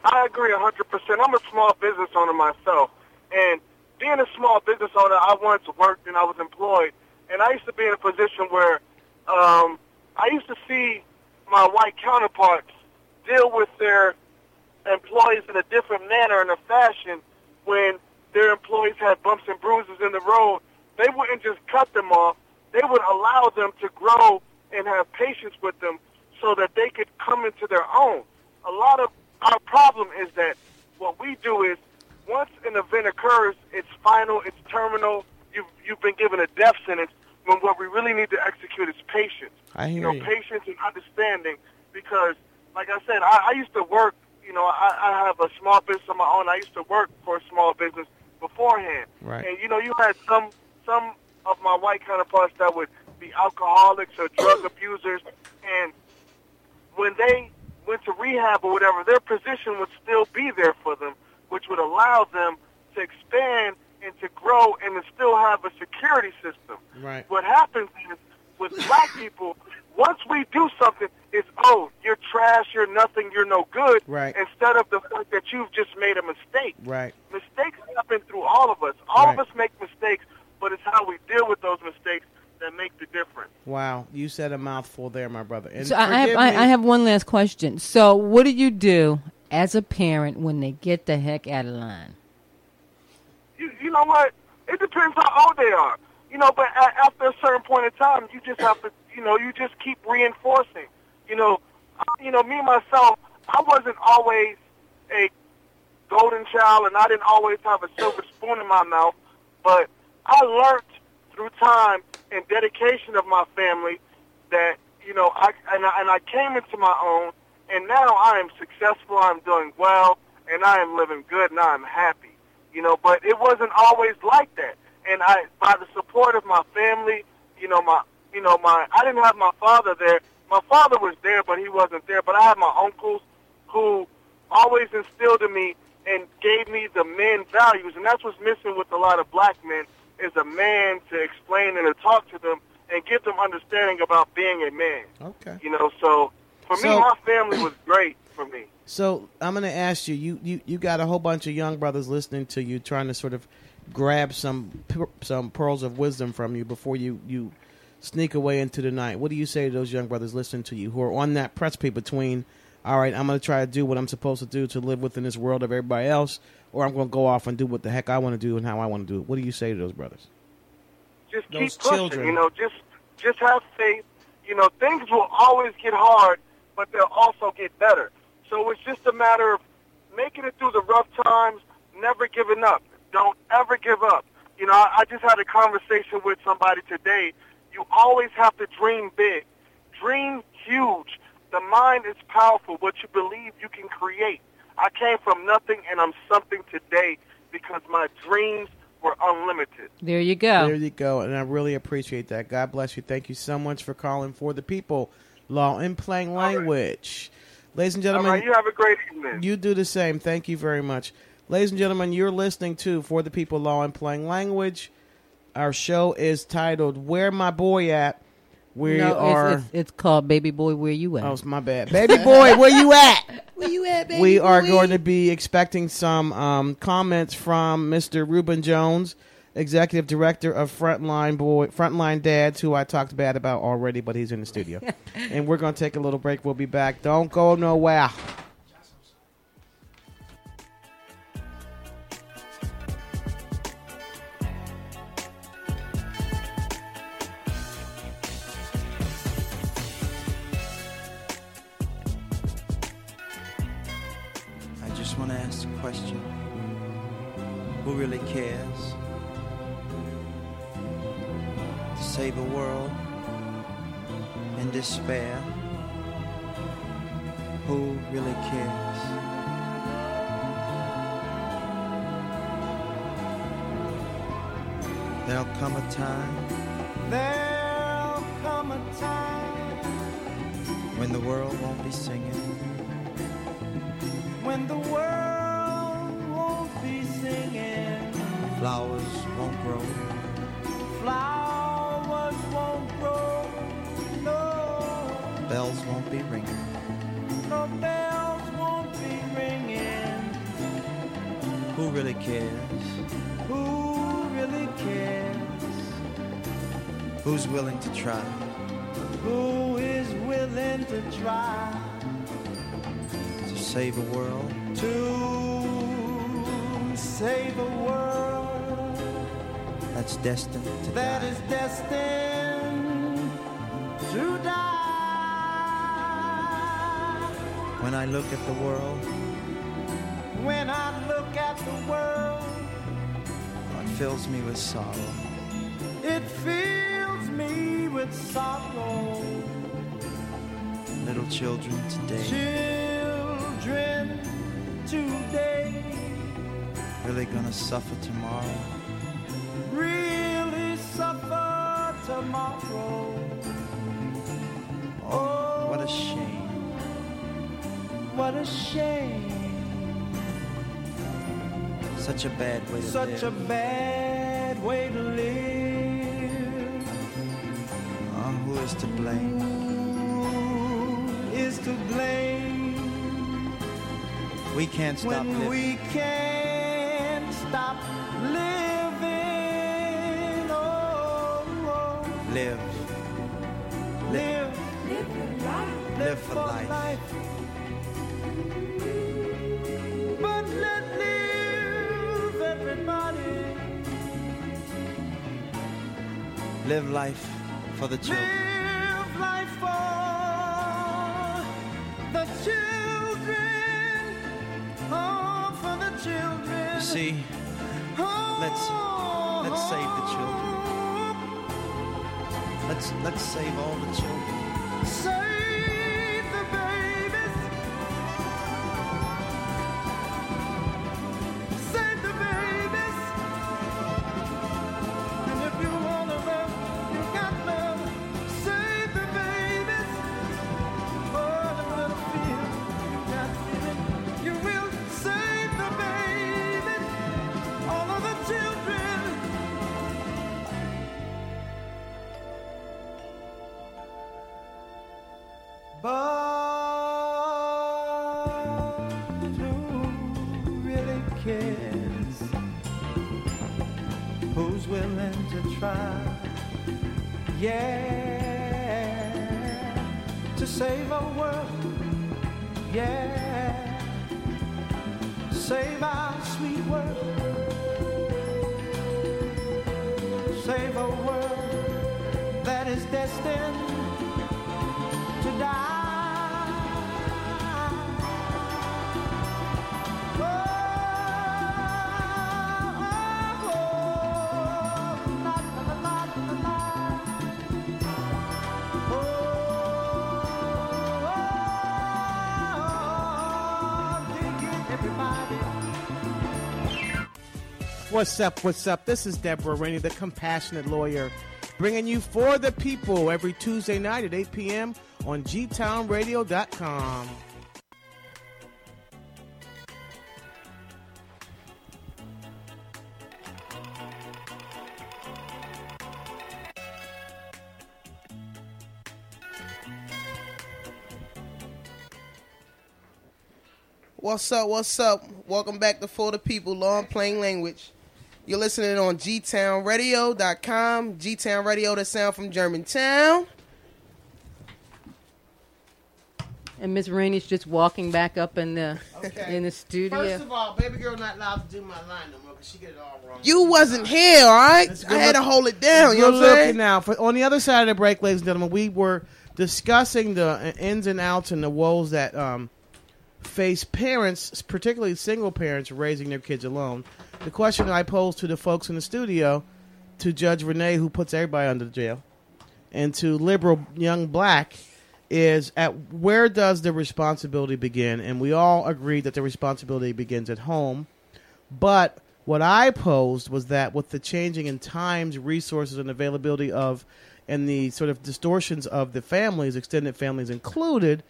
I agree 100%. I'm a small business owner myself. And being a small business owner, I once worked and I was employed. And I used to be in a position where um, I used to see my white counterparts deal with their employees in a different manner and a fashion when their employees had bumps and bruises in the road. They wouldn't just cut them off. They would allow them to grow and have patience with them so that they could come into their own. A lot of our problem is that what we do is once an event occurs, it's final, it's terminal. You've you've been given a death sentence. When what we really need to execute is patience. I hear you know, you. patience and understanding. Because, like I said, I, I used to work. You know, I, I have a small business of my own. I used to work for a small business beforehand. Right. And you know, you had some some of my white counterparts that would be alcoholics or drug abusers, and when they went to rehab or whatever, their position would still be there for them, which would allow them to expand and to grow and to still have a security system. Right. What happens is with black people, once we do something, it's oh, you're trash, you're nothing, you're no good. Right. Instead of the fact that you've just made a mistake. Right. Mistakes happen through all of us. All of us make mistakes, but it's how we deal with those mistakes that make the difference. Wow. You said a mouthful there, my brother. And So I have I, I have one last question. So what do you do as a parent when they get the heck out of line? you, you know what? It depends how old they are. You know, but a after a certain point in time, you just have to, you know, you just keep reinforcing. You know, I- you know, me myself, I wasn't always a golden child, and I didn't always have a silver spoon in my mouth. But I learned through time and dedication of my family that you know, I and I, and I came into my own, and now I am successful. I'm doing well, and I am living good, and I am happy. You know, but it wasn't always like that. And I, by the support of my family, you know, my, you know, my, I didn't have my father there. My father was there, but he wasn't there. But I had my uncles who always instilled in me and gave me the men values, and that's what's missing with a lot of black men is a man to explain and to talk to them and give them understanding about being a man. Okay. You know, so for me, my family was great for me. So I'm going to ask you, you, you, you got a whole bunch of young brothers listening to you, trying to sort of grab some some pearls of wisdom from you before you, you sneak away into the night. What do you say to those young brothers listening to you who are on that precipice between, all right, I'm going to try to do what I'm supposed to do to live within this world of everybody else, or I'm going to go off and do what the heck I want to do and how I want to do it. What do you say to those brothers? just Those keep pushing. children. You know, just just have faith. You know, things will always get hard, but they'll also get better. So it's just a matter of making it through the rough times, never giving up. Don't ever give up. You know, I, I just had a conversation with somebody today. You always have to dream big, dream huge. The mind is powerful. What you believe, you can create. I came from nothing, and I'm something today because my dreams were unlimited. There you go. There you go, and I really appreciate that. God bless you. Thank you so much for calling for the people. Law in plain right. language. Ladies and gentlemen, right, you have a great evening. You do the same. Thank you very much. Ladies and gentlemen, you're listening to For the People Law and Plain Language. Our show is titled Where My Boy At? We no, it's- are it's, it's called Baby Boy Where You At. Oh, it's my bad. Baby boy, where you at? Where you at, baby? we are boy? going to be expecting some um, comments from Mr. Ruben Jones, executive director of Frontline Boy, Frontline Dads, who I talked bad about already, but he's in the studio. and we're going to take a little break. We'll be back. Don't go nowhere. Save a world. To save a world that's destined to that die. is destined to die. When I look at the world, when I look at the world, it fills me with sorrow. It fills me with sorrow. Little children today. Children today. Really gonna suffer tomorrow. Really suffer tomorrow. Oh, what a shame. What a shame. Such a bad way to Such live. a bad way to live. Oh, who is to blame? Who is to blame We can't stop when living. we can't stop living? Oh, oh. live. live, Live for life. But let live everybody. Live life for the children. Live let's let's save the children. Let's let's save all the children. What's up? What's up? This is Deborah Rainey, the compassionate lawyer, bringing you for the people every Tuesday night at 8 p.m. on gtownradio.com. What's up? What's up? Welcome back to For the People, Law and Plain Language. You're listening on gtownradio.com. G-Town Radio, the sound from Germantown. And Miss Rainey's just walking back up in the Okay. in the studio. First of all, baby girl not allowed to do my line no more because she get it all wrong. You wasn't here, all right? I good had to hold it down. You know what I'm looking saying? now. For, on the other side of the break, ladies and gentlemen, we were discussing the ins and outs and the woes that um, face parents, particularly single parents, raising their kids alone. The question I posed to the folks in the studio, to Judge Renee, who puts everybody under the jail, and to liberal young black, is at where does the responsibility begin? And we all agreed that the responsibility begins at home. But what I posed was that with the changing in times, resources, and availability of, and the sort of distortions of the families, extended families included,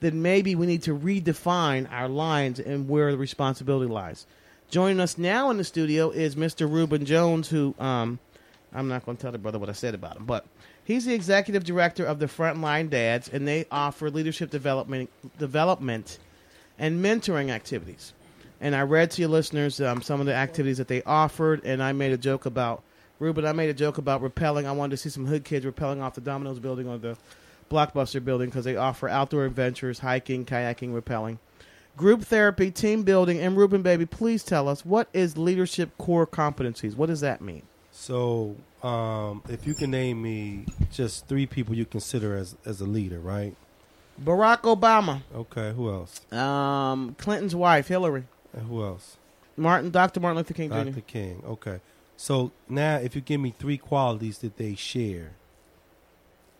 then maybe we need to redefine our lines and where the responsibility lies. Joining us now in the studio is Mr. Ruben Jones, who um, I'm not going to tell the brother what I said about him, but he's the executive director of the Frontline Dads, and they offer leadership development, development, and mentoring activities. And I read to your listeners um, some of the activities that they offered, and I made a joke about Ruben. I made a joke about rappelling. I wanted to see some hood kids rappelling off the Domino's building or the Blockbuster building because they offer outdoor adventures, hiking, kayaking, rappelling, group therapy, team building. And Ruben, baby, please tell us what is leadership core competencies? What does that mean? So, um, if you can name me just three people you consider as as a leader, right? Barack Obama, Okay, who else? um, Clinton's wife, Hillary, And who else? Martin, Dr. Martin Luther King Jr. Dr. King. Okay. So now, if you give me three qualities that they share,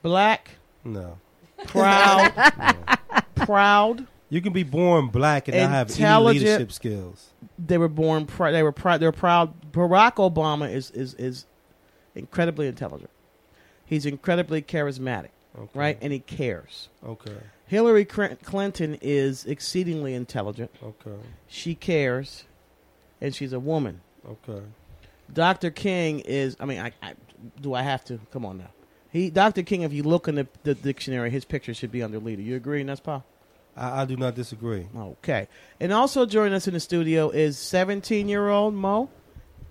Black, no, proud, no. proud. You can be born black and not have any leadership skills. They were born. Pr- they were proud. They're proud. Barack Obama is is is incredibly intelligent. He's incredibly charismatic. Okay. right? And he cares. Okay. Hillary Clinton is exceedingly intelligent. Okay. She cares, and she's a woman. Okay. Dr. King is. I mean, I, I do I have to? Come on now. He, Dr. King. If you look in the, the dictionary, his picture should be under leader. You agree, That's Paul? I, I do not disagree. Okay. And also joining us in the studio is 17 year old Mo.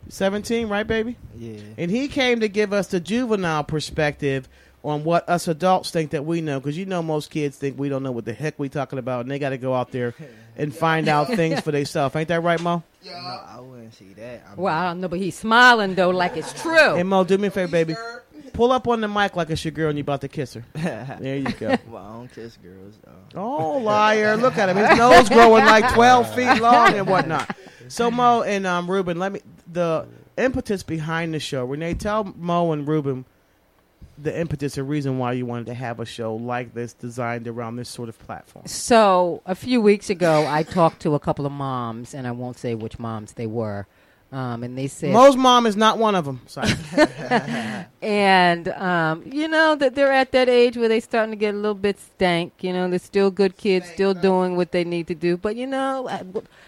17, right, baby? Yeah. And he came to give us the juvenile perspective on what us adults think that we know. Because you know, most kids think we don't know what the heck we talking about, and they got to go out there and find out things for themselves. Ain't that right, Mo? No, I wouldn't see that. I Well, I don't know, but he's smiling though, like it's true. and Mo, do me a favor, baby. Pull up on the mic like it's your girl and you about to kiss her. There you go. well, I don't kiss girls. Uh, Oh, liar! Look at him. His nose growing like twelve feet long and whatnot. So Mo and um, Ruben, let me the impetus behind the show. Renee, tell Mo and Ruben the impetus and reason why you wanted to have a show like this designed around this sort of platform. So a few weeks ago, I talked to a couple of moms, and I won't say which moms they were, um, and they said Mo's mom is not one of them. Sorry. and um, you know that they're at that age where they're starting to get a little bit stank. You know, they're still good kids, still doing what they need to do. But you know, uh,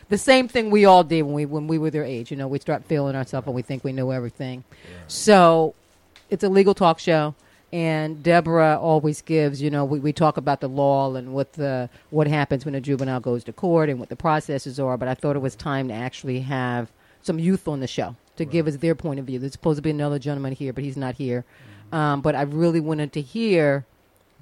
the same thing we all did when we when we were their age. You know, we start feeling ourselves and we think we know everything. So it's a legal talk show. And Deborah always gives, you know, we, we talk about the law and what the what happens when a juvenile goes to court and what the processes are. But I thought it was time to actually have some youth on the show to give us their point of view. There's supposed to be another gentleman here, but he's not here. Um, but I really wanted to hear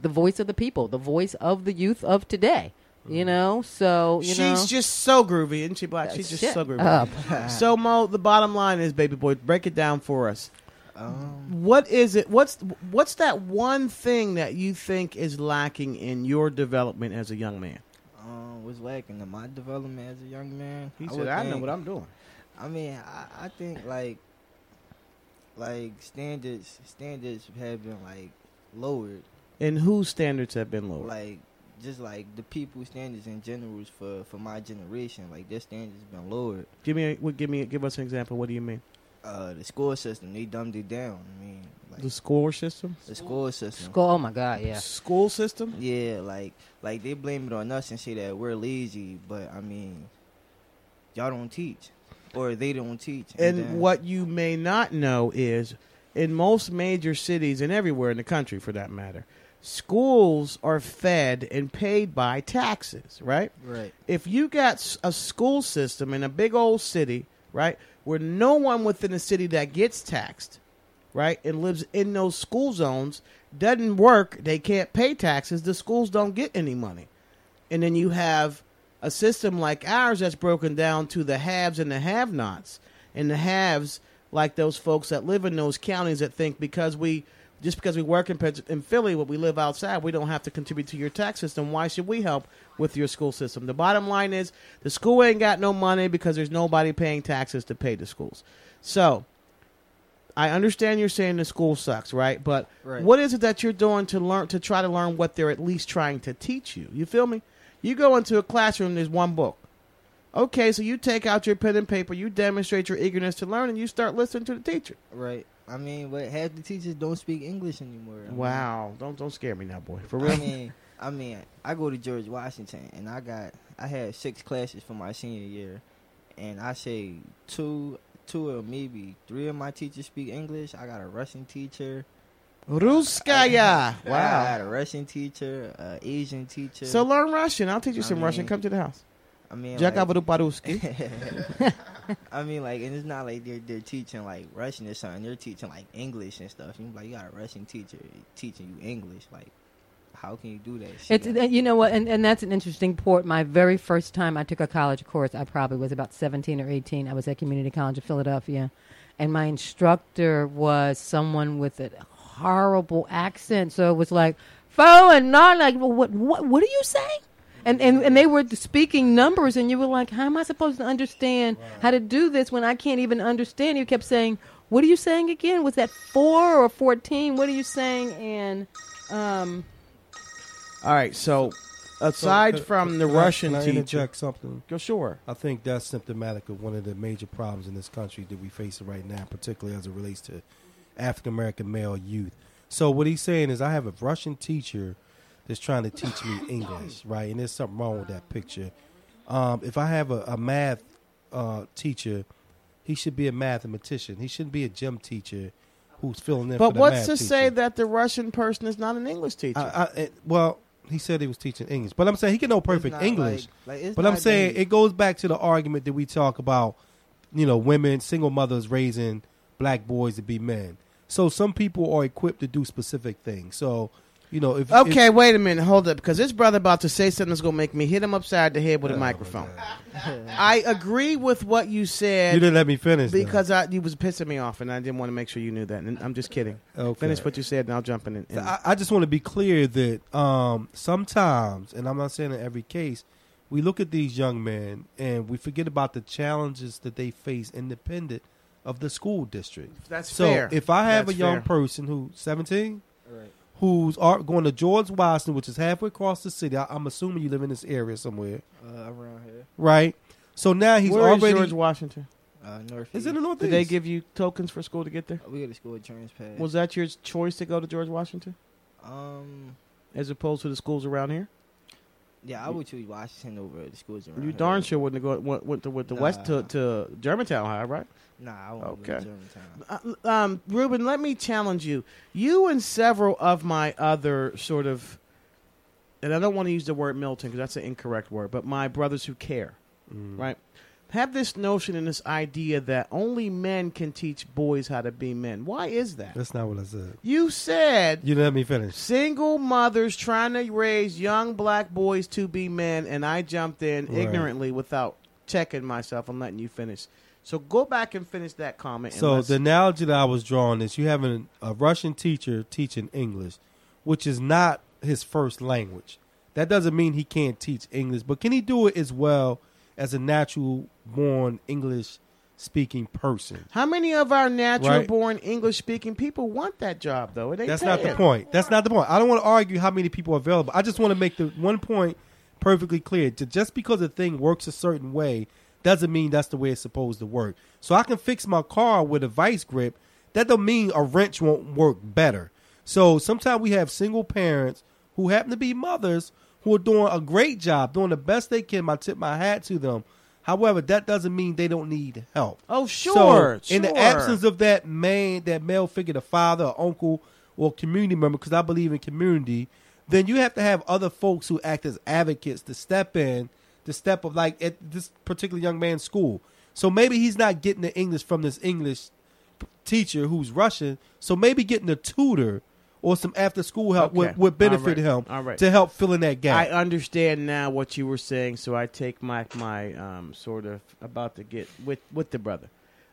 the voice of the people, the voice of the youth of today. You know, so you She's know, just so groovy, isn't she, Black? She's just Shut so groovy. up. so Mo, the bottom line is, baby boy, break it down for us. um, What is it? What's what's that one thing that you think is lacking in your development as a young man? um, was lacking in my development as a young man. He I said, would "I know what I'm doing." I mean, I, I think like like standards standards have been like lowered. And whose standards have been lowered? Like just like the people standards in general for for my generation, like their standards been lowered. give me, a, what- give me, give us an example. What do you mean? Uh, the school system they dumbed it down. I mean, like The school system? the school system. School- oh my God, yeah. School system? Yeah, like like they blame it on us and say that we're lazy, but I mean, y'all don't teach, or they don't teach. And what you may not know is, in most major cities and everywhere in the country, for that matter, schools are fed and paid by taxes. Right? Right. if you got a school system in a big old city, right, where no one within the city that gets taxed, right, and lives in those school zones doesn't work, they can't pay taxes, the schools don't get any money. And then you have a system like ours that's broken down to the haves and the have nots. And the haves, like those folks that live in those counties that think because we just because we work in, in Philly, but we live outside, we don't have to contribute to your tax system. Why should we help with your school system? The bottom line is the school ain't got no money because there's nobody paying taxes to pay the schools. So I understand you're saying the school sucks, right? But Right. what is it that you're doing to learn to try to learn what they're at least trying to teach you? You feel me? You go into a classroom, there's one book. Okay, so you take out your pen and paper, you demonstrate your eagerness to learn, and you start listening to the teacher. Right. I mean, but half the teachers don't speak English anymore. I mean, Wow, don't don't scare me now, boy. For real. I mean, I mean, I go to George Washington, and I got I had six classes for my senior year, and I say two, two or maybe three of my teachers speak English. I got a Russian teacher. Ruskaya. Wow. I Wow. got a Russian teacher, a Asian teacher. So learn Russian. I'll teach you I some Russian. Come to the house. I mean, Jack like- Avaduparuski. I mean, like, and it's not like they're they're teaching like Russian or something. They're teaching like English and stuff. You like, you got a Russian teacher teaching you English. Like, how can you do that? Shit? It's, and you know what, and, and that's an interesting port. My very first time I took a college course, I probably was about 17 or 18. I was at Community College of Philadelphia, and my instructor was someone with a horrible accent. So it was like, fo and not like, well, what, what, what are you saying? And, and and they were speaking numbers, and you were like, "How am I supposed to understand how to do this when I can't even understand?" You kept saying, "What are you saying again? Was that four or 14? What are you saying?" And um, All right. So, aside So, from can- the can I- Russian can I teacher, something? Go sure. I think that's symptomatic of one of the major problems in this country that we face right now, particularly as it relates to African American male youth. So what he's saying is, I have a Russian teacher that's trying to teach me English, right? And there's something wrong with that picture. Um, if I have a, a math uh, teacher, he should be a mathematician. He shouldn't be a gym teacher who's filling in. But for the what's to teacher. say that the Russian person is not an English teacher? I, I, well, he said he was teaching English, but I'm saying he can know perfect English. like- like, but I'm saying it goes back to the argument that we talk about, you know, women, single mothers raising black boys to be men. So some people are equipped to do specific things. So, you know, if Okay, if- wait a minute, hold up, because this brother about to say something that's gonna make me hit him upside the head with a Oh, microphone. I agree with what you said. you didn't let me finish though. because I, you was pissing me off, and I didn't want to make sure you knew that. And I'm just kidding. Okay. Finish what you said, and I'll jump in. And, and- I, I just want to be clear that um, sometimes, and I'm not saying in every case, we look at these young men and we forget about the challenges that they face independent of the school district. That's so fair. if I have That's a young fair. person who's 17, Right. who's are going to George Washington, which is halfway across the city, I, I'm assuming you live in this area somewhere, Uh, around here, right? So now he's Where is already. George Washington? uh, north. Is it the northeast? Did they give you tokens for school to get there? We got a school insurance pass. Was that your choice to go to George Washington, um. as opposed to the schools around here? Yeah, I would choose Washington over the schools around. You here. darn sure wouldn't have go, went, went to with the west to, to Germantown High, right? Nah, I won't Okay. go to Germantown. Uh, um, Ruben, let me challenge you. You and several of my other sort of, and I don't want to use the word Milton because that's an incorrect word, but my brothers who care, Mm. right, have this notion and this idea that only men can teach boys how to be men. Why is that? That's not what I said. You said You let me finish. single mothers trying to raise young black boys to be men, and I jumped in Right. ignorantly without checking myself and letting you finish. So go back and finish that comment. and So the analogy that I was drawing is you have an, a Russian teacher teaching English, which is not his first language. That doesn't mean he can't teach English, but can he do it as well as a natural born English speaking person? How many of our natural Right. born English speaking people want that job though? It ain't That's not the point. That's not the point. I don't want to argue how many people are available. I just want to make the one point perfectly clear. Just because a thing works a certain way doesn't mean that's the way it's supposed to work. So I can fix my car with a vice grip. That don't mean a wrench won't work better. So sometimes we have single parents who happen to be mothers who are doing a great job, doing the best they can. I tip my hat to them. However, that doesn't mean they don't need help. Oh sure, So, in the absence of that man, that male figure, the father, or uncle, or community member, because I believe in community, then you have to have other folks who act as advocates to step in, to step up, like at this particular young man's school. So maybe he's not getting the English from this English teacher who's Russian. So maybe getting a tutor or some after school help Okay. would, would benefit All right. him All right. to help fill in that gap. I understand now what you were saying, so I take my my um, sort of about to get with with the brother.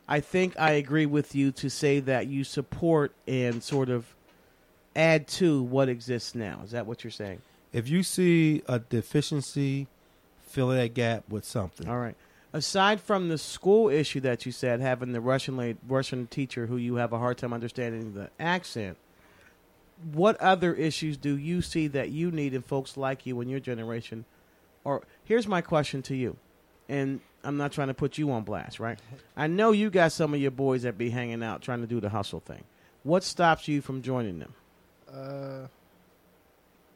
I think I agree with you to say that you support and sort of add to what exists now. Is that what you're saying? if you see a deficiency, fill that gap with something. All right. Aside from the school issue that you said, having the Russian la- Russian teacher who you have a hard time understanding the accent, what other issues do you see that you need in folks like you in your generation? Or here's my question to you, and I'm not trying to put you on blast, right? I know you got some of your boys that be hanging out trying to do the hustle thing. What stops you from joining them? Uh,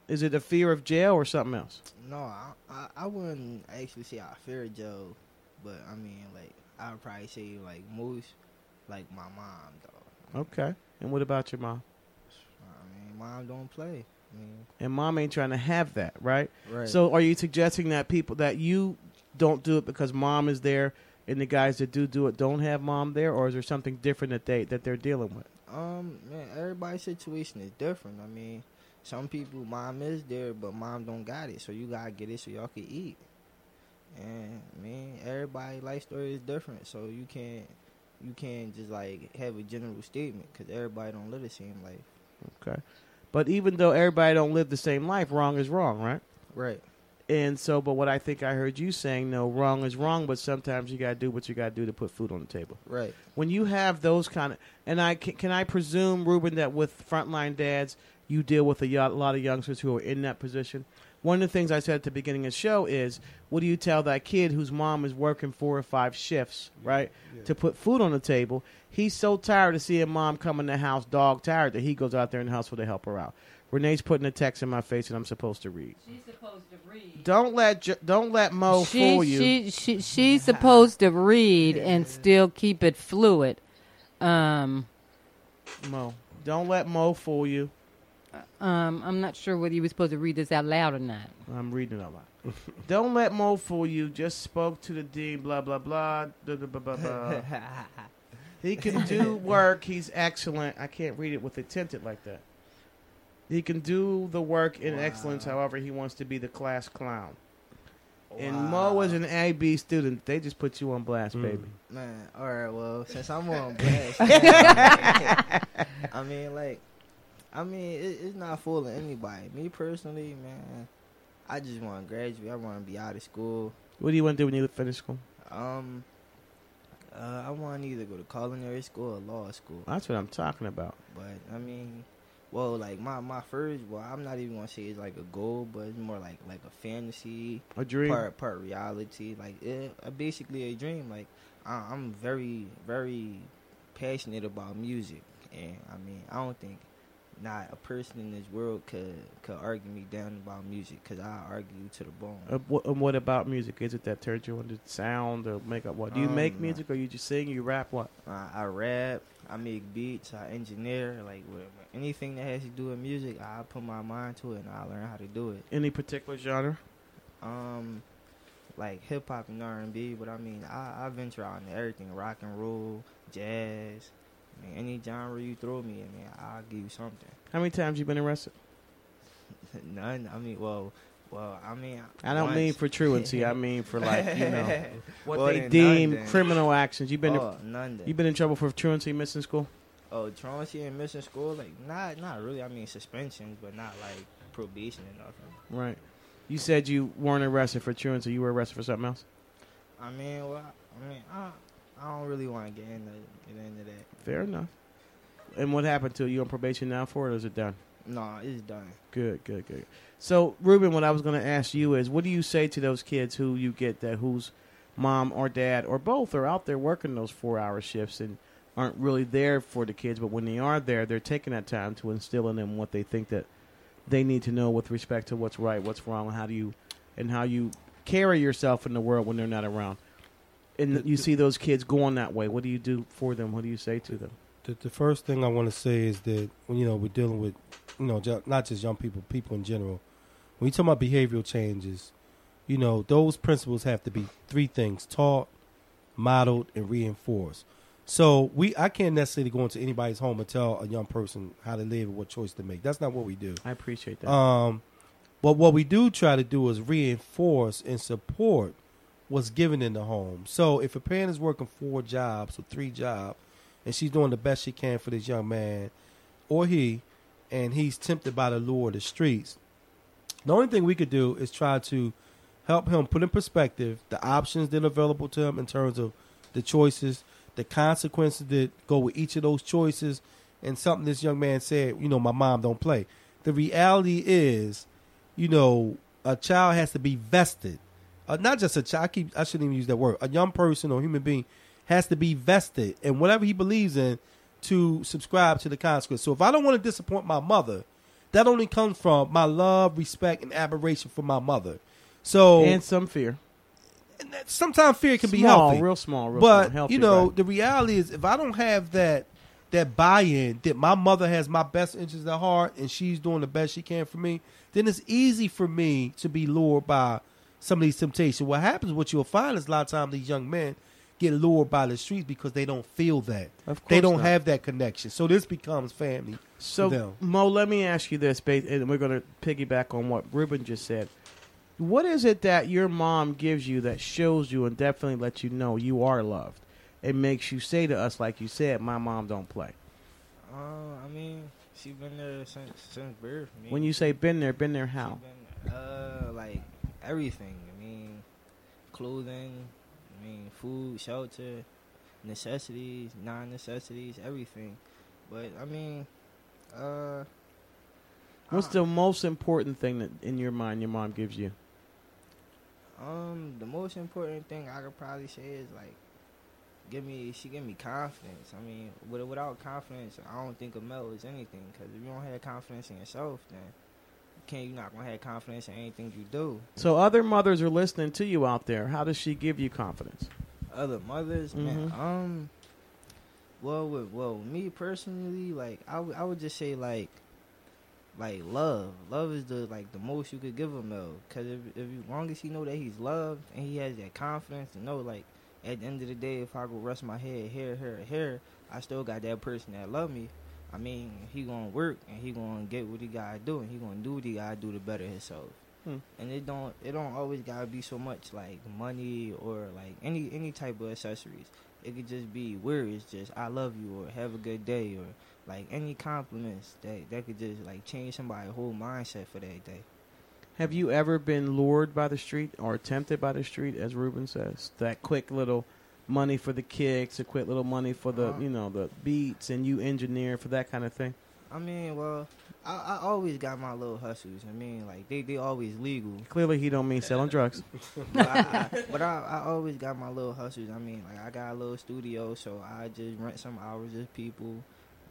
Is it a fear of jail or something else? no, I, I I wouldn't actually say I fear jail, but I mean like I would probably say like most like my mom though. Okay. And what about your mom? Mom don't play. I mean, And mom ain't trying to have that, right? right. So are you suggesting that people that you don't do it because mom is there and the guys that do do it don't have mom there or is there something different that they that they're dealing with? Um, man, everybody's situation is different. I mean, some people, mom is there, but mom don't got it, so you gotta get it so y'all can eat. And I mean, everybody life story is different, so you can't you can't just like have a general statement because everybody don't live the same life. Okay. But even though everybody don't live the same life, wrong is wrong, right? Right. And so but what I think I heard you saying, no, wrong is wrong, but sometimes you got to do what you got to do to put food on the table. Right. When you have those kind of and I can, can I presume Ruben that with frontline dads you deal with a lot of youngsters who are in that position. One of the things I said at the beginning of the show is, what do you tell that kid whose mom is working four or five shifts, right, to put food on the table? He's so tired of seeing mom come in the house, dog tired, that he goes out there in the house to help her out. Renee's putting a text in my face, and I'm supposed to read. She's supposed to read. Don't let Jo- don't let Mo she, fool you. She, she, she's supposed to read and still keep it fluid. Um, Mo, don't let Mo fool you. Um, I'm not sure whether you were supposed to read this out loud or not. I'm reading it out loud. Don't let Mo fool you. Just spoke to the dean. Blah blah blah. Blah, blah, blah, blah, blah. he can do work. He's excellent. I can't read it with it tinted like that. He can do the work in excellence. However, he wants to be the class clown. And Mo is an AB student. They just put you on blast, baby. Man, all right. Well, since I'm on blast, I mean, like, I mean, it, it's not fooling anybody. Me personally, man, I just want to graduate. I want to be out of school. What do you want to do when you finish school? Um, uh, I want to either go to culinary school or law school. That's what I'm talking about. But I mean, well, like my my first, well, I'm not even gonna say it's like a goal, but it's more like like a fantasy, A dream? part part reality, like it, uh, basically a dream. Like I, I'm very very passionate about music, and I mean, I don't think not a person in this world could could argue me down about music, cause I argue you to the bone. Uh, what, and what about music? Is it that turns you into sound or makeup? What do you make Um, music or you just sing? You rap? What? I, I rap, I make beats, I engineer, like whatever. anything that has to do with music, I put my mind to it and I learn how to do it. Any particular genre? Um, like hip hop and R and B, but I mean, I, I venture out into everything: rock and roll, jazz. Mean, any genre you throw me in, man, I'll give you something. How many times you been arrested? None. I mean, well, well, I mean, I don't once. mean for truancy. I mean for like you know what Well, they deem none criminal actions. You've been Oh, none then. you been in trouble for truancy, missing school. Oh, truancy and missing school, like not not really. I mean suspensions, but not like probation or nothing. Right. You said you weren't arrested for truancy. You were arrested for something else. I mean, well, I mean, I, I don't really want to get into get into that. Fair enough. And what happened to you? You on probation now for it, or is it done? No, it's done. Good, good, good. So, Ruben, what I was going to ask you is, what do you say to those kids who you get that whose mom or dad or both are out there working those four-hour shifts and aren't really there for the kids, but when they are there, they're taking that time to instill in them what they think that they need to know with respect to what's right, what's wrong, and how do you and how you carry yourself in the world when they're not around. And you see those kids going that way. What do you do for them? What do you say to them? The, the first thing I want to say is that you know we're dealing with, you know, not just young people, people in general. When you talk about behavioral changes, you know, those principles have to be three things: taught, modeled, and reinforced. So we, I can't necessarily go into anybody's home and tell a young person how to live and what choice to make. That's not what we do. I appreciate that. Um, but what we do try to do is reinforce and support what's given in the home. So if a parent is working four jobs or three jobs, and she's doing the best she can for this young man or he, and he's tempted by the lure of the streets, the only thing we could do is try to help him put in perspective the options that are available to him in terms of the choices, the consequences that go with each of those choices, and something this young man said, you know, my mom don't play. The reality is, you know, a child has to be vested. Uh, not just a child. I, keep, I shouldn't even use that word. A young person or human being has to be vested in whatever he believes in to subscribe to the consequence. So if I don't want to disappoint my mother, that only comes from my love, respect, and admiration for my mother. So and some fear. sometimes fear can be Small, healthy, real small, real but small, healthy, you know, right. the reality is, if I don't have that that buy-in that my mother has my best interests at heart and she's doing the best she can for me, then it's easy for me to be lured by some of these temptations. What happens, what you'll find is a lot of times these young men get lured by the streets because they don't feel that. Of they don't not. have that connection. So this becomes family. So, them. Mo, let me ask you this, ba- and we're going to piggyback on what Ruben just said. What is it that your mom gives you that shows you and definitely lets you know you are loved? It makes you say to us, like you said, "My mom don't play." Uh, I mean, she been there since since birth. I When you say "been there," been there she how? been, uh, like everything. I mean, clothing. I mean, food, shelter, necessities, non necessities, everything. But I mean, uh, What's the most important thing that in your mind your mom gives you? Um, the most important thing I could probably say is like, give me. She give me confidence. I mean, with, without confidence, I don't think a male is anything. Because if you don't have confidence in yourself, then can't. You're not gonna have confidence in anything you do. So other mothers are listening to you out there. How does she give you confidence? Other mothers, man. Mhm. Um, well, with well, me personally, like I would- I would just say like. Like love, love is the like the most you could give a male. Cause if if you, long as he know that he's loved and he has that confidence to know like at the end of the day, if I go rest my head here, here, here, I still got that person that love me. I mean, he gonna work and he gonna get what he gotta do and he gonna do what he gotta do to better himself. Hmm. And it don't it don't always gotta be so much like money or like any any type of accessories. It could just be words, just I love you or have a good day or like any compliments that that could just like change somebody's whole mindset for that day. Have you ever been lured by the street or tempted by the street, as Ruben says? That quick little money for the kicks, a quick little money for the Uh-huh. you know the beats, and you engineer for that kind of thing. I mean, well, I, I always got my little hustles. I mean, like they they always legal. Clearly, he don't mean selling drugs. but I, I, but I, I always got my little hustles. I mean, like I got a little studio, so I just rent some hours of people.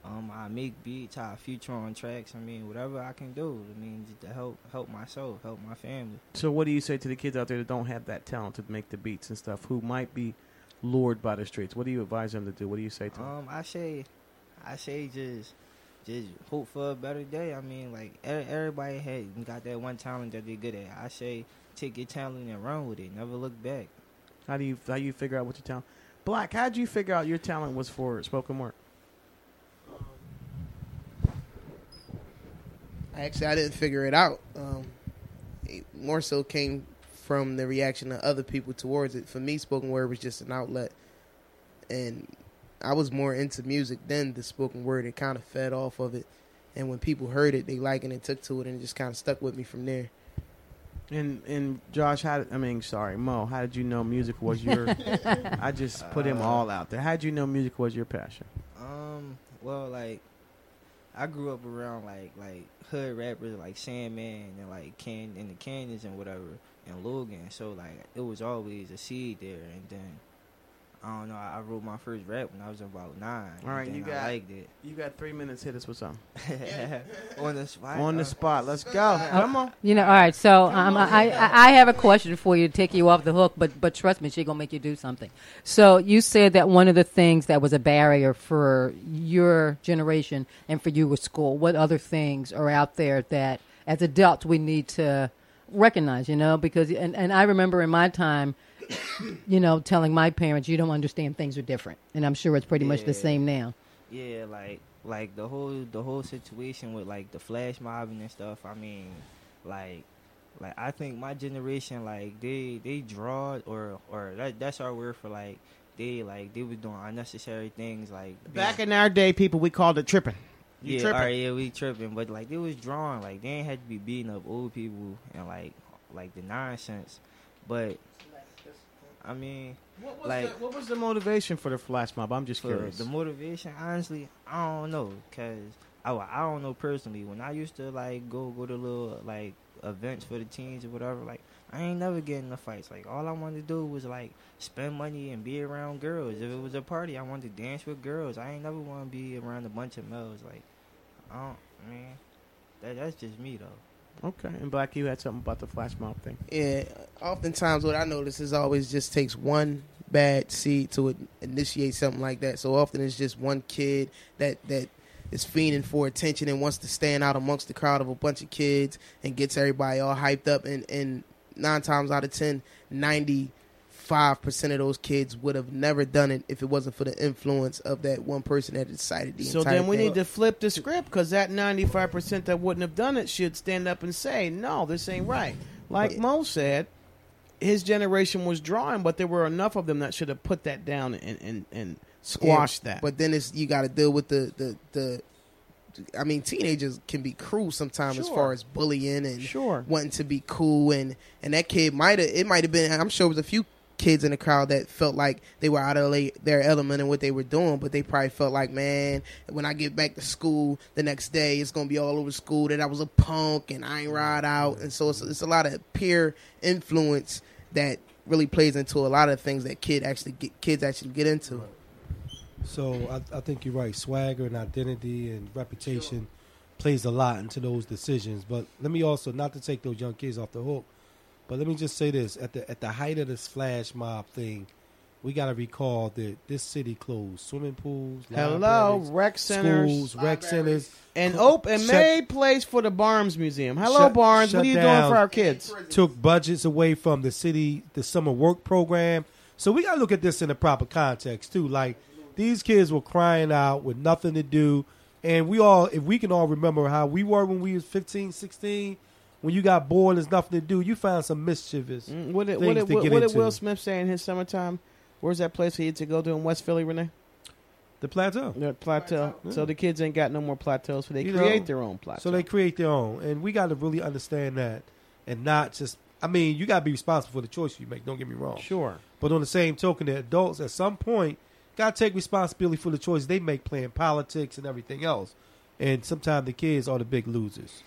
Um, I make beats, I feature on tracks. I mean, whatever I can do. I mean, just to help help myself, help my family. So, what do you say to the kids out there that don't have that talent to make the beats and stuff, who might be lured by the streets? What do you advise them to do? What do you say to them? Um, I say, I say just just hope for a better day. I mean, like everybody had got that one talent that they're good at. I say take your talent and run with it. Never look back. How do you how you figure out what your talent? Black, how'd you figure out your talent was for spoken word? Actually, I didn't figure it out. Um, it more so came from the reaction of other people towards it. For me, spoken word was just an outlet, and I was more into music than the spoken word. It kind of fed off of it, and when people heard it, they liked it and took to it, and it just kind of stuck with me from there. And and Josh, how did, I mean, sorry, Mo, how did you know music was your? I just put him Uh, all out there. How did you know music was your passion? Um, well, like I grew up around like like hood rappers like Sandman and like Can and the Canyons and whatever and Logan. So like it was always a seed there. And then I don't know. I, I wrote my first rap when I was about nine. All right, and you then got I liked it you got three minutes. Hit us with something on the spot. on the uh, spot. Let's go. Come on. You know, all right. So um, I, I I have a question for you to take you off the hook, but but trust me, she's gonna make you do something. So you said that one of the things that was a barrier for your generation and for you was school. What other things are out there that, as adults, we need to recognize? You know, because and and I remember in my time. You know, telling my parents you don't understand things are different, and I'm sure it's pretty much the same now. Yeah, like like the whole the whole situation with like the flash mobbing and stuff. I mean, like like I think my generation like they they draw or or that that's our word for like they like they was doing unnecessary things like Back in our day, people we called it tripping. You yeah, tripping. alright, yeah, we tripping, but like it was drawn. like they ain't had to be beating up old people and like like the nonsense, but I mean What was, like the, what was the motivation for the flash mob? I'm just curious. the motivation, honestly, I don't know, cause I, I don't know personally. When I used to like go go to little like events for the teens or whatever, like I ain't never getting the fights. Like all I wanted to do was like spend money and be around girls. If it was a party, I wanted to dance with girls. I ain't never want to be around a bunch of males. Like I don't, man, that that's just me though. okay, and Black, you had something about the flash mob thing. Yeah, oftentimes what I notice is always just takes one bad seed to initiate something like that. So often it's just one kid that that is fiending for attention and wants to stand out amongst the crowd of a bunch of kids and gets everybody all hyped up. And, and nine times out of ten, ninety five percent of those kids would have never done it if it wasn't for the influence of that one person that decided the So then we thing. need to flip the script because that 95% that wouldn't have done it should stand up and say, no, this ain't right. Like Mo said, his generation was drawing, but there were enough of them that should have put that down and, and, and squashed Yeah, that. But then it's you got to deal with the the the. I mean, teenagers can be cruel sometimes as far as bullying and Sure. wanting to be cool and and that kid might have it might have been. I'm sure it was a few kids in the crowd that felt like they were out of their element in what they were doing, but they probably felt like, man, when I get back to school the next day, it's gonna be all over school that I was a punk and I ain't ride out, and so it's, it's a lot of peer influence that really plays into a lot of things that kid actually get, kids actually get into. So I, I think you're right. Swagger and identity and reputation plays a lot into those decisions. But let me also not to take those young kids off the hook, but let me just say this: at the at the height of this flash mob thing, we got to recall that this city closed swimming pools, Hello, rec centers, schools, rec centers, and open and made place for the Barnes Museum. Hello, shut- Barnes. What are you doing for our kids? Took budgets away from the city, the summer work program. So we got to look at this in the proper context too. Like these kids were crying out with nothing to do, and we all, if we can all remember how we were when we was 15, 16, when you got bored, there's nothing to do. You found some mischievous Mm, What did, things what did, to what, get what did. Will Smith say in his summertime? Where's that place he had to go to in West Philly, Renee? the plateau. The plateau. Yeah. So the kids ain't got no more plateaus, so they You create know, their own plateau. So they create their own, and we got to really understand that, and not just. I mean, you got to be responsible for the choice you make. Don't get me wrong. Sure. But on the same token, the adults at some point got to take responsibility for the choices they make, playing politics and everything else. And sometimes the kids are the big losers.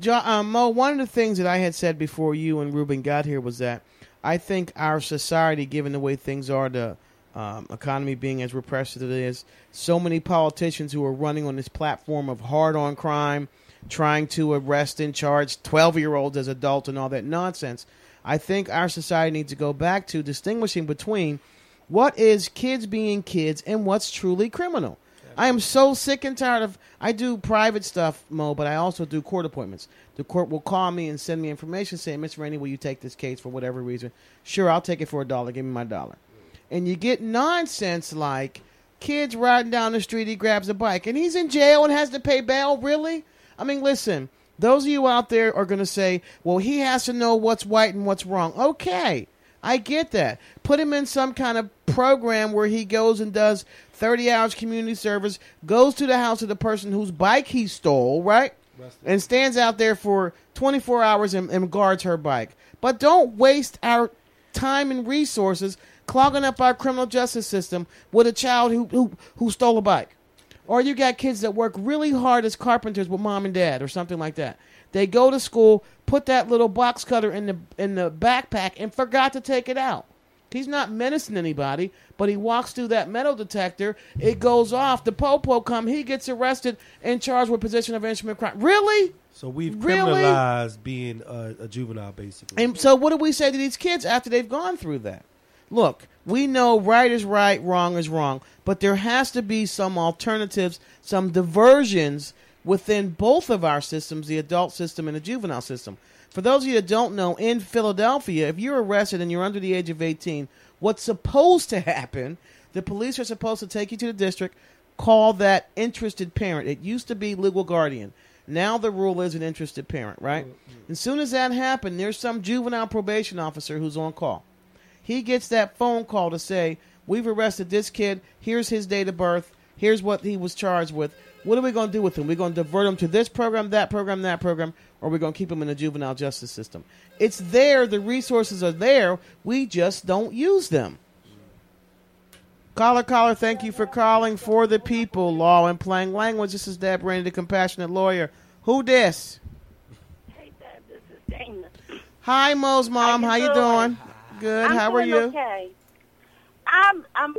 Jo- um, Mo, one of the things that I had said before you and Ruben got here was that I think our society, given the way things are, the um, economy being as repressed as it is, so many politicians who are running on this platform of hard on crime, trying to arrest and charge 12 year olds as adults and all that nonsense. I think our society needs to go back to distinguishing between what is kids being kids and what's truly criminal. I am so sick and tired of. I do private stuff, Mo, but I also do court appointments. The court will call me and send me information saying, Miss Rainey, will you take this case for whatever reason? Sure, I'll take it for a dollar. Give me my dollar. And you get nonsense like kids riding down the street, he grabs a bike, and he's in jail and has to pay bail. Really? I mean, listen, those of you out there are going to say, well, he has to know what's right and what's wrong. Okay. I get that. Put him in some kind of program where he goes and does 30 hours community service, goes to the house of the person whose bike he stole, right? And stands out there for 24 hours and, and guards her bike. But don't waste our time and resources clogging up our criminal justice system with a child who, who, who stole a bike. Or you got kids that work really hard as carpenters with mom and dad or something like that. They go to school, put that little box cutter in the in the backpack and forgot to take it out. He's not menacing anybody, but he walks through that metal detector, it goes off, the popo come, he gets arrested and charged with possession of instrument crime. Really? So we've Really? criminalized being a, a juvenile, basically. And so, what do we say to these kids after they've gone through that? Look, we know right is right, wrong is wrong, but there has to be some alternatives, some diversions within both of our systems the adult system and the juvenile system. For those of you that don't know, in Philadelphia, if you're arrested and you're under the age of 18, what's supposed to happen, the police are supposed to take you to the district, call that interested parent. It used to be legal guardian. Now the rule is an interested parent, right? Mm-hmm. As soon as that happened, there's some juvenile probation officer who's on call. He gets that phone call to say, We've arrested this kid. Here's his date of birth. Here's what he was charged with. What are we going to do with them? We're going to divert them to this program, that program, that program, or we're going to keep them in the juvenile justice system. It's there. The resources are there. We just don't use them. Caller, caller, thank you for calling for the people. Law and plain language. This is Deb Rainey, the compassionate lawyer. Who this? Hey, Deb, this is Dana. Hi, Mo's mom. How How you, you doing? doing? Good. I'm How are you? Okay. I'm. I'm.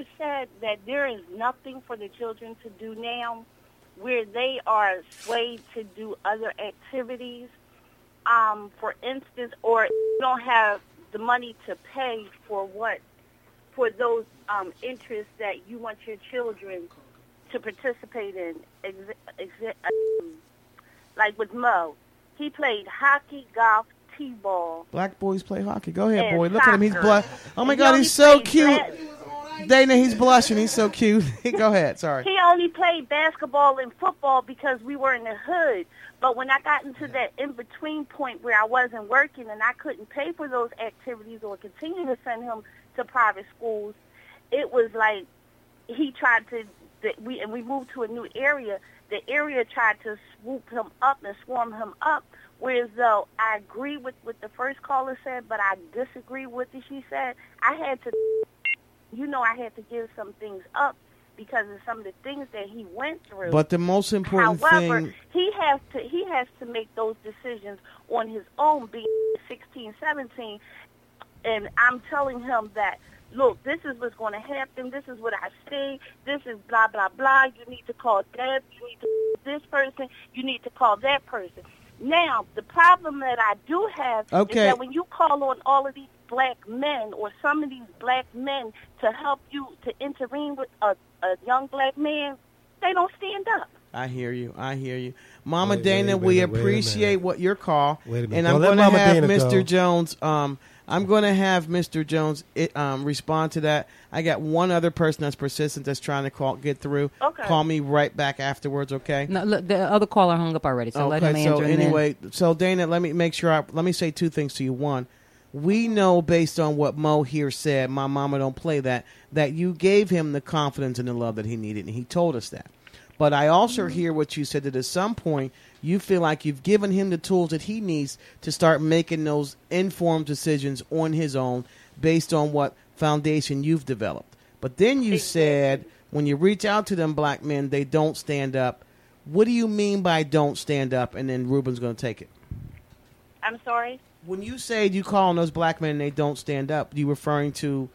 You said that there is nothing for the children to do now, where they are swayed to do other activities. Um, for instance, or you don't have the money to pay for what, for those um, interests that you want your children to participate in. Ex- ex- um, like with Mo, he played hockey, golf, t-ball. Black boys play hockey. Go ahead, boy. Look at him. He's soccer. blush. Oh my And God, he he's so cute. bas- Dana, he's blushing. He's so cute. Go ahead. Sorry. He only played basketball and football because we were in the hood. But when I got into that in between point where I wasn't working and I couldn't pay for those activities or continue to send him to private schools, it was like he tried to that we and we moved to a new area, the area tried to swoop him up and swarm him up. Whereas though I agree with what the first caller said, but I disagree with what she said. I had to, you know, I had to give some things up because of some of the things that he went through. But the most important However, thing, he has to he has to make those decisions on his own, being 16, 17, and I'm telling him that. Look, this is what's going to happen. This is what I see. This is blah blah blah. You need to call Deb. You need to call this person. You need to call that person. Now, the problem that I do have is that when you call on all of these black men or some of these black men to help you to intervene with a, a young black man, they don't stand up. I hear you. I hear you, Mama Wait, Dana. wait, we wait, wait appreciate minute. what your call, Wait a minute. and Don't I'm going to have Dana Mr. go. Jones. Um, I'm going to have Mr. Jones it, um, respond to that. I got one other person that's persistent that's trying to call get through. Okay. Call me right back afterwards. Okay. No, look, the other caller hung up already, so let him Okay, answer. so and then- anyway, so Dana, let me make sure. I, let me say two things to you. One, we know based on what Mo here said, my mama don't play that. That you gave him the confidence and the love that he needed, and he told us that. But I also hear what you said that at some point you feel like you've given him the tools that he needs to start making those informed decisions on his own based on what foundation you've developed. But then you said when you reach out to them black men, they don't stand up. What do you mean by don't stand up? And then Ruben's going to take it. I'm sorry. When you say you call on those black men and they don't stand up, you referring to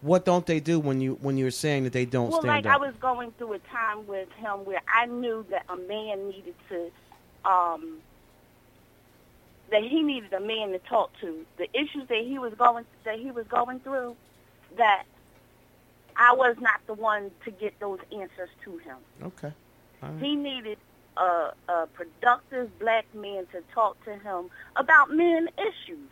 what don't they do when you when you're saying that they don't well, stand like up? I was going through a time with him where I knew that a man needed to, um, that he needed a man to talk to. The issues that he was going that he was going through, that I was not the one to get those answers to him. okay. Right. He needed a, a productive black man to talk to him about men issues.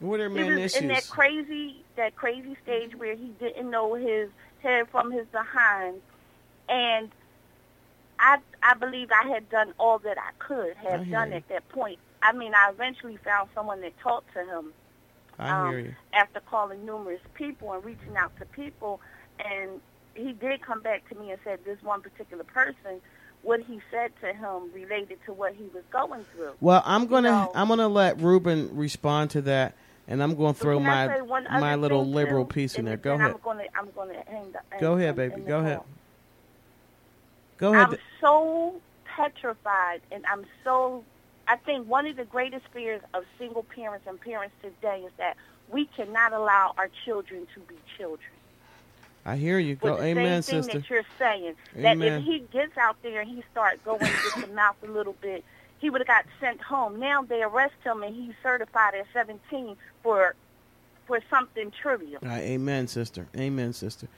What are men was in that crazy that crazy stage where he didn't know his head from his behind, and I I believe I had done all that I could have hear done you. at that point. I mean, I eventually found someone that talked to him I um, hear you. after calling numerous people and reaching out to people, and he did come back to me and said this one particular person, what he said to him related to what he was going through. Well, I'm gonna know- I'm gonna let Ruben respond to that, and I'm gonna throw my my little liberal too? piece in there. Go ahead. I'm gonna I'm gonna hang the, Go ahead, baby. Go ahead. Go ahead. I'm so petrified, and I'm so. I think one of the greatest fears of single parents and parents today is that we cannot allow our children to be children. I hear you. Go, the amen, same thing sister. that you're saying, that if he gets out there and he starts going with the mouth a little bit, he would have got sent home. Now they arrest him and he's certified at 17 for for something trivial. Right, amen, sister. Amen, sister.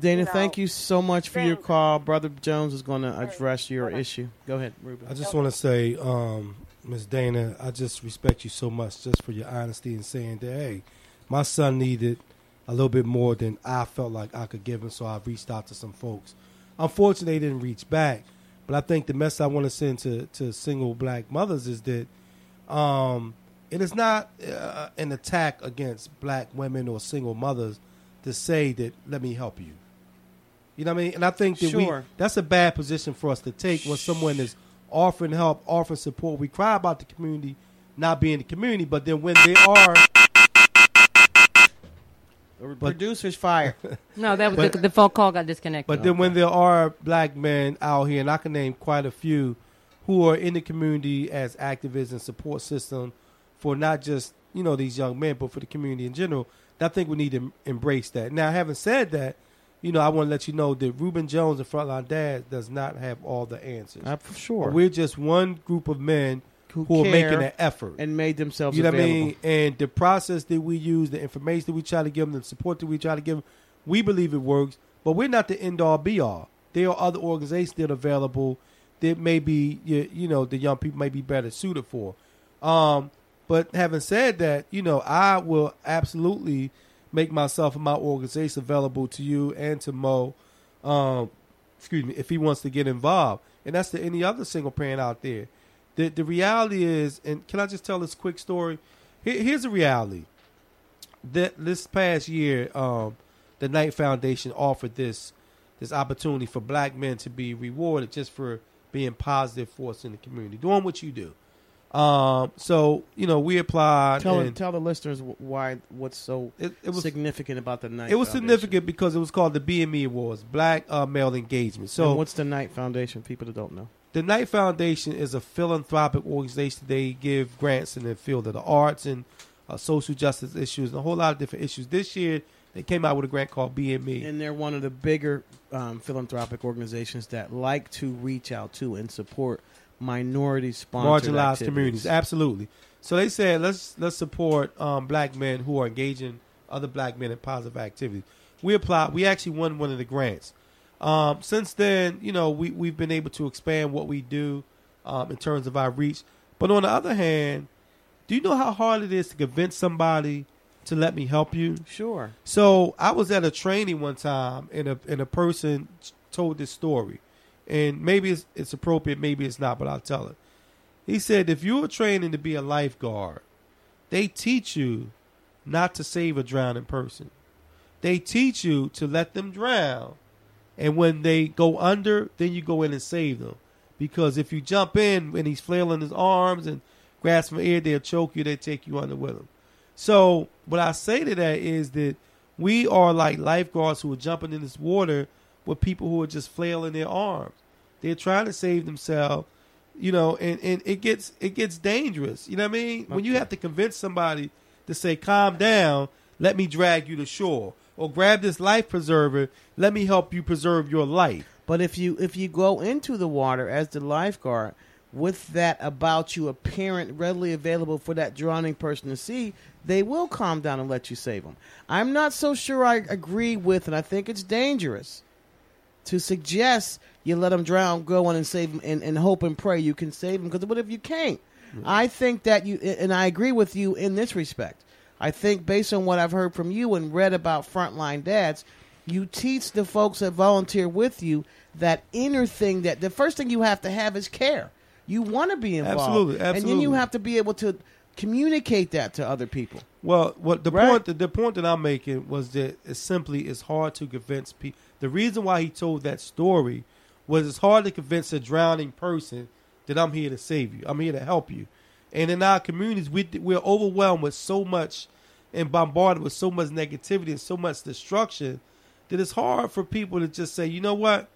Dana, You know, thank you so much for your call. Brother Jones is going to address your issue. Go ahead, Ruben. I just want to say, um, Ms. Dana, I just respect you so much just for your honesty and saying that, hey, my son needed a little bit more than I felt like I could give him, so I reached out to some folks. Unfortunately, they didn't reach back. But I think the message I want to send to, to single black mothers is that um, it is not uh, an attack against black women or single mothers to say that, let me help you. You know what I mean? And I think that we that's a bad position for us to take when someone is offering help, offering support. We cry about the community not being the community, but then when they are The producer's fire. No, that was But- the, the phone call got disconnected. But then when there are black men out here, and I can name quite a few, who are in the community as activists and support system for not just you know these young men, but for the community in general, I think we need to embrace that. Now, having said that, you know I want to let you know that Reuben Jones and Frontline Dad does not have all the answers. Uh, for sure. We're just one group of men Who who, are making an effort and made themselves you know what I mean? And the process that we use, the information that we try to give them, the support that we try to give them, we believe it works. But we're not the end all be all. There are other organizations that are available that maybe you, you know the young people may be better suited for. Um, but having said that, you know I will absolutely make myself and my organization available to you and to Mo. Um, excuse me, if he wants to get involved, and that's to any other single parent out there. The the reality is, and can I just tell this quick story? Here, here's the reality. That this past year, um, the Knight Foundation offered this this opportunity for black men to be rewarded just for being positive force in the community, doing what you do. Um, so you know, we applied. Tell and tell the listeners why what's so it, it was significant about the Knight. it was Foundation. significant because it was called the BME Awards, Black uh, Male Engagement. So And what's the Knight Foundation? People that don't know. The Knight Foundation is a philanthropic organization. They give grants in the field of the arts and uh, social justice issues and a whole lot of different issues. This year, they came out with a grant called BME. And they're one of the bigger um, philanthropic organizations that like to reach out to and support minority sponsored marginalized communities. Absolutely. So they said let's let's support um, black men who are engaging other black men in positive activities. We applied. We actually won one of the grants. Um, since then, you know, we we've been able to expand what we do um, in terms of our reach. But on the other hand, do you know how hard it is to convince somebody to let me help you? Sure. So I was at a training one time, and a and a person told this story, and maybe it's, it's appropriate, maybe it's not, but I'll tell it. He said, if you're training to be a lifeguard, they teach you not to save a drowning person. They teach you to let them drown, and when they go under, then you go in and save them. Because if you jump in and he's flailing his arms and grasping air, they'll choke you. They take you under with them. So what I say to that is that we are like lifeguards who are jumping in this water with people who are just flailing their arms. They're trying to save themselves, you know, and, and it gets it gets dangerous. You know what I mean? When you have to convince somebody to say, "Calm down, let me drag you to shore," or grab this life preserver, let me help you preserve your life. But if you if you go into the water as the lifeguard with that about you apparent readily available for that drowning person to see, they will calm down and let you save them. I'm not so sure I agree with, and I think it's dangerous to suggest you let them drown, go on and save them, and, and hope and pray you can save them. Because what if you can't? Mm-hmm. I think that you, and I agree with you in this respect. I think based on what I've heard from you and read about frontline dads, you teach the folks that volunteer with you that inner thing that the first thing you have to have is care. You want to be involved, Absolutely, and then you have to be able to communicate that to other people. Well, what the Right. point the, the point that I'm making was that it's simply it's hard to convince people. The reason why he told that story was it's hard to convince a drowning person that I'm here to save you. I'm here to help you. And in our communities, we we're overwhelmed with so much and bombarded with so much negativity and so much destruction that it's hard for people to just say, you know what?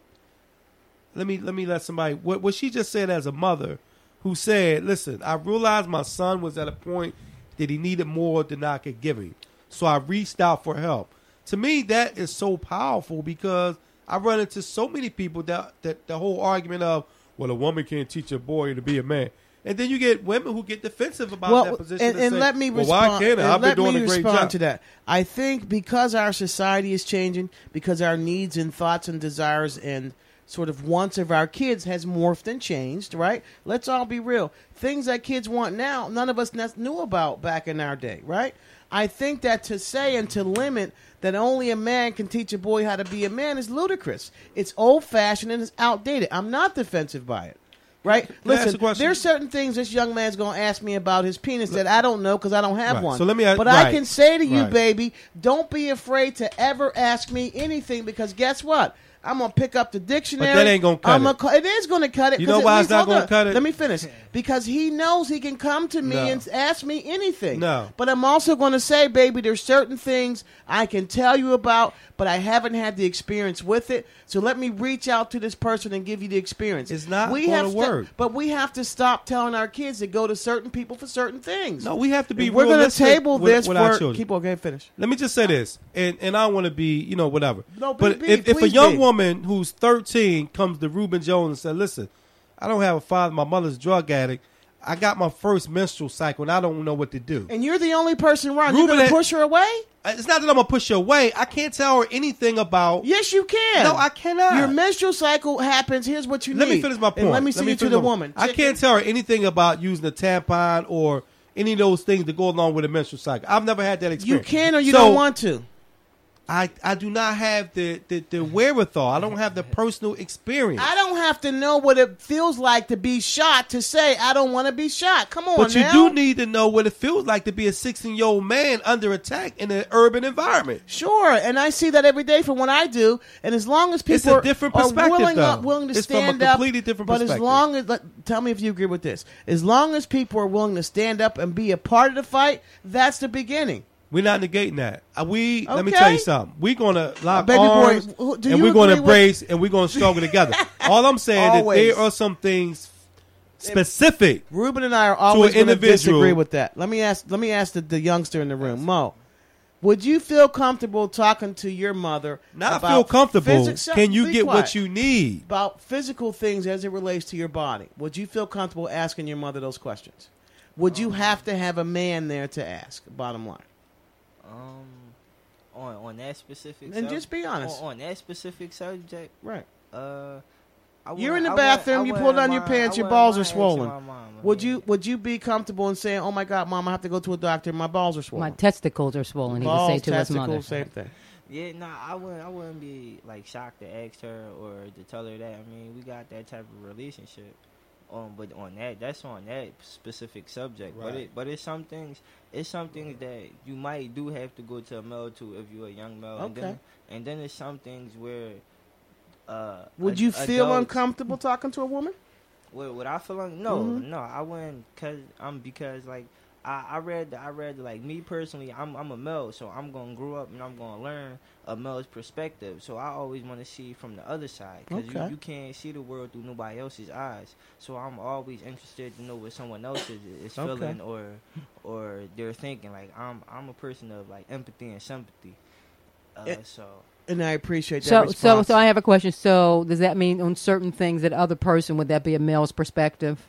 Let me let me let somebody what what she just said as a mother who said, Listen, I realized my son was at a point that he needed more than I could give him. So I reached out for help. To me, that is so powerful because I run into so many people that, that the whole argument of, well, a woman can't teach a boy to be a man. And then you get women who get defensive about that position. And, and say, let me well, respond. why can't I? I've been doing a great job. to that. I think because our society is changing, because our needs and thoughts and desires and sort of wants of our kids has morphed and changed. Right? Let's all be real. Things that kids want now, none of us knew about back in our day. Right? I think that to say and to limit that only a man can teach a boy how to be a man is ludicrous. It's old fashioned and it's outdated. I'm not defensive by it. Right? Can I ask a Listen, there's certain things this young man's going to ask me about his penis that I don't know because I don't have Right. one. So let me ask- but I can say to you, Right. baby, don't be afraid to ever ask me anything because guess what? I'm gonna pick up the dictionary. that ain't gonna cut I'm it. Gonna, it is gonna cut it. You know why it's not gonna on. cut it? Let me finish. Because he knows he can come to me No. and ask me anything. No. But I'm also gonna say, baby, there's certain things I can tell you about, but I haven't had the experience with it. So let me reach out to this person and give you the experience. It's not we have to- work. but we have to stop telling our kids to go to certain people for certain things. No, we have to be We're gonna table with- this with our for. children. Keep okay, finish. Let me just say this, and and I want to be, you know, whatever. No, be- but be, if, if a young be. woman who's 13 comes to Ruben Jones and said, "Listen, I don't have a father. My mother's a drug addict. I got my first menstrual cycle, and I don't know what to do." And you're the only person around. You're gonna push her away? Uh, it's not that I'm gonna push her away. I can't tell her anything about. Yes, you can. No, I cannot. Your menstrual cycle happens. Here's what you Let need. Let me finish my point. And let me see me you to the woman. I can't tell her anything about using a tampon or any of those things that go along with a menstrual cycle. I've never had that experience. You can or you So, don't want to. I, I do not have the, the, the wherewithal. I don't have the personal experience. I don't have to know what it feels like to be shot to say I don't want to be shot. Come on, but you now. do need to know what it feels like to be a 16 year old man under attack in an urban environment. Sure, and I see that every day from what I do. And as long as people It's a are- different are, willing, up, willing to It's from a stand up, completely different but as long as tell me if you agree with this, as long as people are willing to stand up and be a part of the fight, that's the beginning. We're not negating that. Uh, we let me Okay. tell you something. We're gonna lock baby boy, arms who- do and you we're gonna agree with- embrace and we're gonna struggle together. All I'm saying is Always. there are some things specific. Ruben and I are always going to individual. disagree with that. Let me ask. Let me ask the, the youngster in the room, Mo. Would you feel comfortable talking to your mother? Not about feel comfortable. physics- Can you Be get quiet. what you need? about physical things as it relates to your body? Would you feel comfortable asking your mother those questions? Would you have to have a man there to ask? Bottom line. Um, on on that specific And just be honest. On, on that specific subject, Right. Uh, I You're in the I bathroom. I you wouldn't pull down your pants. Your balls are swollen. mom. Would you Would you be comfortable in saying, "Oh my God, mom, I have to go to a doctor. My balls are swollen." My testicles are swollen. He would say to his mother. same thing. Yeah, nah, I wouldn't. I wouldn't be like shocked to ask her or to tell her that. I mean, we got that type of relationship. Um, but on that, that's on that specific subject. But Right. it, but it's some things. It's some things that you might do have to go to a male to if you're a young male. And Okay. then, and then there's some things where. Uh, Would ad- you feel adults- uncomfortable talking to a woman? Would, would I feel like no, Mhm. no, I wouldn't, cause I'm because like I, I read I read like me personally, I'm I'm a male, so I'm gonna grow up and I'm gonna learn a male's perspective. So I always want to see from the other side, cause Okay. you, you can't see the world through nobody else's eyes. So I'm always interested to know what someone else is, is Okay. feeling or or they're thinking. Like I'm I'm a person of like empathy and sympathy. Uh, It- so And I appreciate that So, so, so I have a question. So, does that mean on certain things that other person would that be a male's perspective?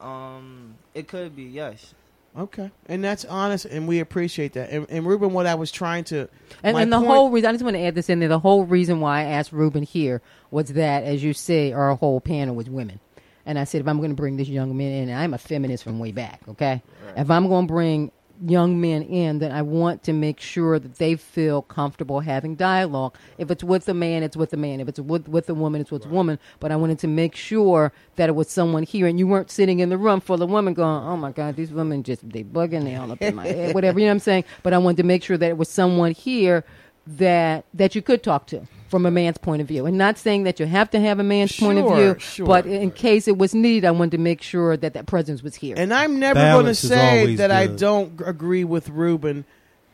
um, it could be yes. Okay, and that's honest, and we appreciate that. And, and Ruben, what I was trying to, And, and the point- whole reason, I just want to add this in there. The whole reason why I asked Ruben here was that, as you say, our whole panel was women. And I said, if I'm going to bring this young man in, and I'm a feminist from way back, okay? If I'm going to bring young men in, that I want to make sure that they feel comfortable having dialogue. If it's with a man, it's with a man. If it's with, with a woman, it's with a woman. But I wanted to make sure that it was someone here, and you weren't sitting in the room full of women going, oh my God, these women just, they bugging, they all up in my head, whatever, you know what I'm saying? But I wanted to make sure that it was someone here that that you could talk to from a man's point of view and not saying that you have to have a man's point of view sure. but in case it was needed i wanted to make sure that that presence was here and I'm never going to say always that I don't agree with Ruben.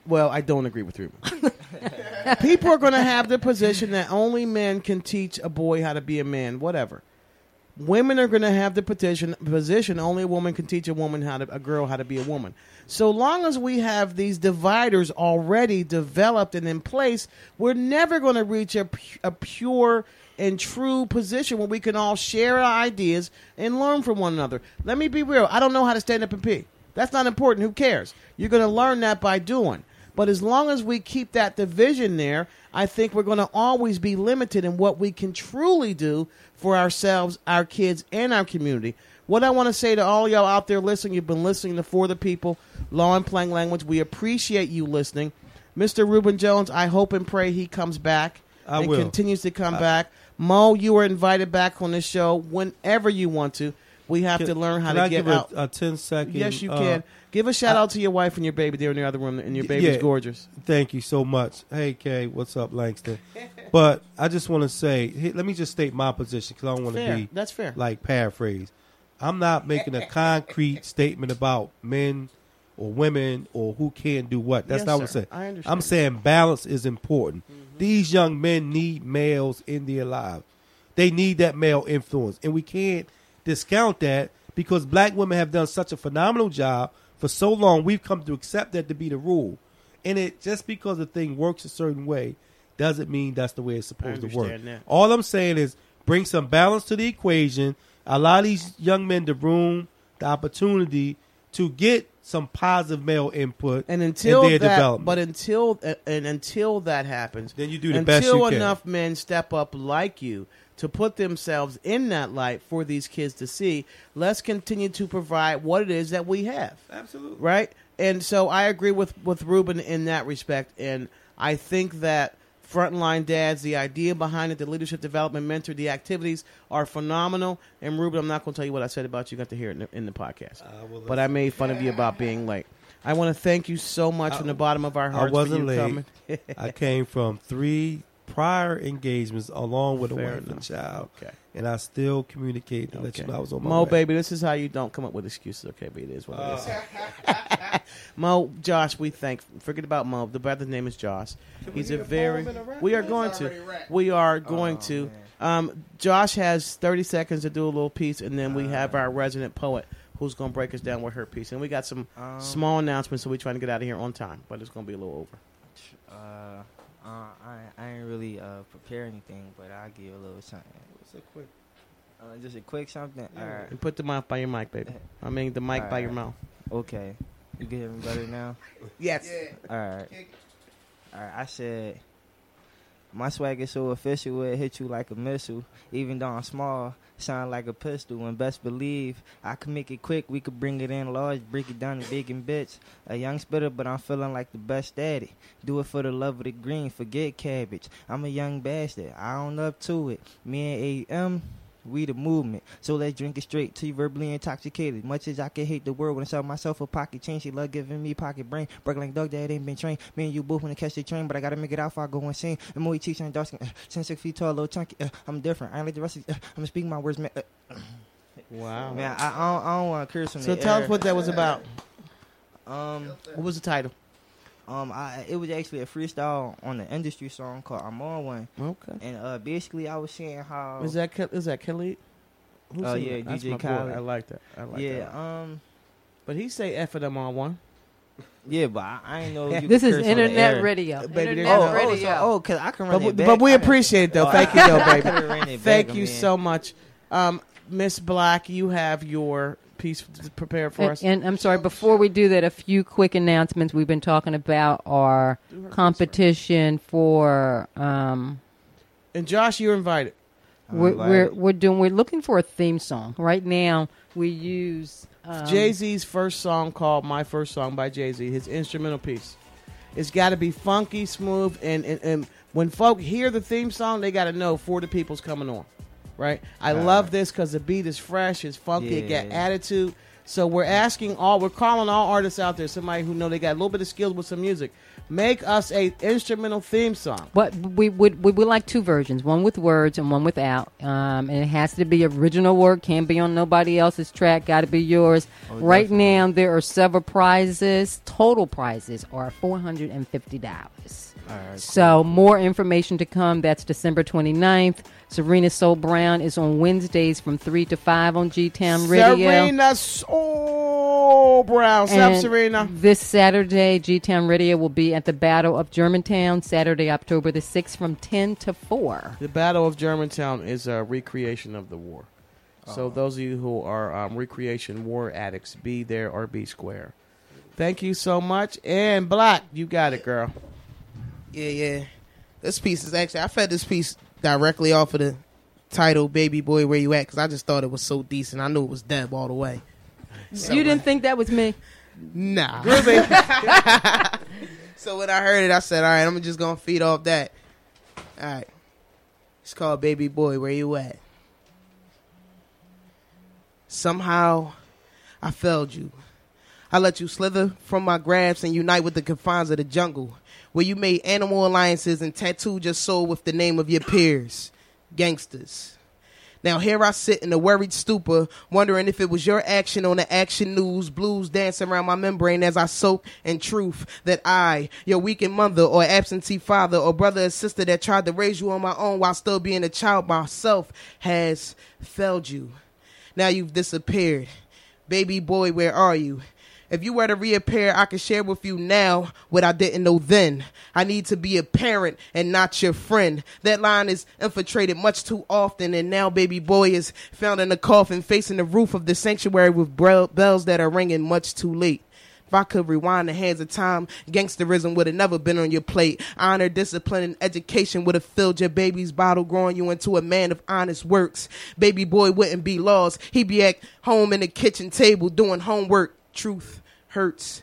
Well, I don't agree with Ruben. People are going to have the position that only men can teach a boy how to be a man. Whatever. Women are going to have the position position only a woman can teach a woman how to a girl how to be a woman. So long as we have these dividers already developed and in place, we're never going to reach a, a pure and true position where we can all share our ideas and learn from one another. Let me be real. I don't know how to stand up and pee. That's not important. Who cares? You're going to learn that by doing. But as long as we keep that division there, I think we're going to always be limited in what we can truly do for ourselves, our kids, and our community. What I want to say to all y'all out there listening, you've been listening to For the People, Law and Plain Language. We appreciate you listening. Mr. Ruben Jones, I hope and pray he comes back I and will. continues to come I- back. Mo, you are invited back on the show whenever you want to. We have Can- to learn how to I get give a- out. a 10 second, Yes, you uh, can. Give a shout out to your wife and your baby there in the other room, and your baby's Yeah. gorgeous. Thank you so much. Hey, Kay, what's up, Langston? but I just want to say, hey, let me just state my position because I don't want to be That's fair. like paraphrase. I'm not making a concrete statement about men or women or who can do what. That's Yes, not what I'm saying. I understand. Mm-hmm. I'm saying balance is important. These young men need males in their lives. They need that male influence, and we can't discount that because black women have done such a phenomenal job for so long. We've come to accept that to be the rule, and it just because the thing works a certain way doesn't mean that's the way it's supposed to work. that. All I'm saying is bring some balance to the equation. Allow these young men the room, the opportunity to get some positive male input And until in their that, development. but until and until that happens, Then you do the until best you can. enough men step up like you to put themselves in that light for these kids to see. Let's continue to provide what it is that we have. Absolutely. Right. And so I agree with with Ruben in that respect, and I think that Frontline Dads, the idea behind it, the leadership development mentor, the activities are phenomenal. And Ruben, I'm not going to tell you what I said about you. You got to hear it in the, in the podcast. Ah, will but I made fun of you about being late. I want to thank you so much from the bottom of our hearts. I wasn't late. coming. I came from three prior engagements along with a Fair wife and child. Okay. And I still communicate to let you know I was on my Mo, way. baby, this is how you don't come up with excuses. Okay, but it is what it is. Uh. Mo, Josh, we thank. Forget about Mo. The brother's name is Josh. He's a very. We are going to. We are going to. Um, Josh has thirty seconds to do a little piece, and then we have our resident poet who's going to break us down with her piece. And we got some Um, small announcements, so we're trying to get out of here on time, but it's going to be a little over. Uh, uh, I I ain't really uh prepare anything, but I'll give you a little something. What's a quick? Uh, just a quick something. All right. And put the mouth by your mic, baby. I mean, the mic by your mouth. Okay. You can hear me better now? Yes. All right. All right. I said, my swag is so official, it hit you like a missile. Even though I'm small, sound like a pistol. And best believe, I can make it quick. We could bring it in large, break it down to big and bits. A young spitter, but I'm feeling like the best it. Do it for the love of the green, forget cabbage. I'm a young bastard, I own up to it. Me and AM, we the movement. So let's drink it straight till you verbally intoxicated. Much as I can hate the world when I sell myself a pocket change, she love giving me pocket brain. Break like dog that ain't been trained. Me and you both wanna catch the train, but I gotta make it out before I go insane. And more teach and dark skin, uh, 10 6 feet tall, little chunky. Uh, I'm different. I ain't like the rest of uh, I'm speaking my words, man. Uh, Wow. man, I, I don't, I don't want to curse from So tell air. us what that was about. Um, What was the title? Um, I it was actually a freestyle on the industry song called "I'm on One." Okay. And uh, basically, I was saying how Is that Ke- is that Khaled? Oh sing yeah, that? DJ my. Khaled. I like that. I like yeah, that. Yeah. Um, But he say F them on one. yeah, but I, I ain't know. You This is curse on the internet radio. Baby, internet Oh, no- oh, radio. so, oh, cause I can run But, it back. but we appreciate it though. Oh, Thank you though, baby. could've ran it Thank back, you man. so much, um, Miss Black. You have your piece prepared for And, us. and I'm sorry, before we do that, a few quick announcements. We've been talking about our competition for. Um, And Josh, you're invited. We're, we're we're doing. We're looking for a theme song right now. We use um, Jay Z's first song called "My First Song" by Jay Z. His instrumental piece. It's got to be funky, smooth, and, and and when folk hear the theme song, they got to know for the people's coming on. Right? I love this because the beat is fresh, it's funky, it got attitude. So we're asking all, we're calling all artists out there, somebody who know they got a little bit of skills with some music, make us a instrumental theme song. But we would we would like two versions, one with words and one without. Um, and it has to be original work, can't be on nobody else's track, got to be yours. Oh, right definitely. now, there are several prizes. Total prizes are four hundred and fifty dollars. All right, So more information to come. That's December 29th. Serena Soul Brown is on Wednesdays from three to five on G Town Radio. Serena Soul Brown, South And Serena. This Saturday, G Town Radio will be at the Battle of Germantown, Saturday, October the 6th from 10 to 4. The Battle of Germantown is a recreation of the war. So Oh. those of you who are um, recreation war addicts, be there or be square. Thank you so much. And Black, you got it, girl. Yeah, yeah. This piece is actually I fed this piece directly off of the title "Baby Boy, Where You At" because I just thought it was so decent. I knew it was Deb all the way. you didn't think that was me? Nah. so when I heard it, I said, "All right, I'm just gonna feed off that." All right. It's called "Baby Boy, Where You At." Somehow, I failed you. I let you slither from my grasp and unite with the confines of the jungle, where you made animal alliances and tattooed your soul with the name of your peers, gangsters. Now here I sit in a worried stupor, wondering if it was your action on the action news, blues dancing around my membrane as I soak in truth that I, your weakened mother or absentee father or brother or sister that tried to raise you on my own while still being a child myself, has failed you. Now you've disappeared. Baby boy, where are you? If you were to reappear, I could share with you now what I didn't know then. I need to be a parent and not your friend. That line is infiltrated much too often, and now baby boy is found in a coffin facing the roof of the sanctuary with bells that are ringing much too late. If I could rewind the hands of time, gangsterism would have never been on your plate. Honor, discipline, and education would have filled your baby's bottle, growing you into a man of honest works. Baby boy wouldn't be lost. He'd be at home in the kitchen table doing homework. Truth hurts.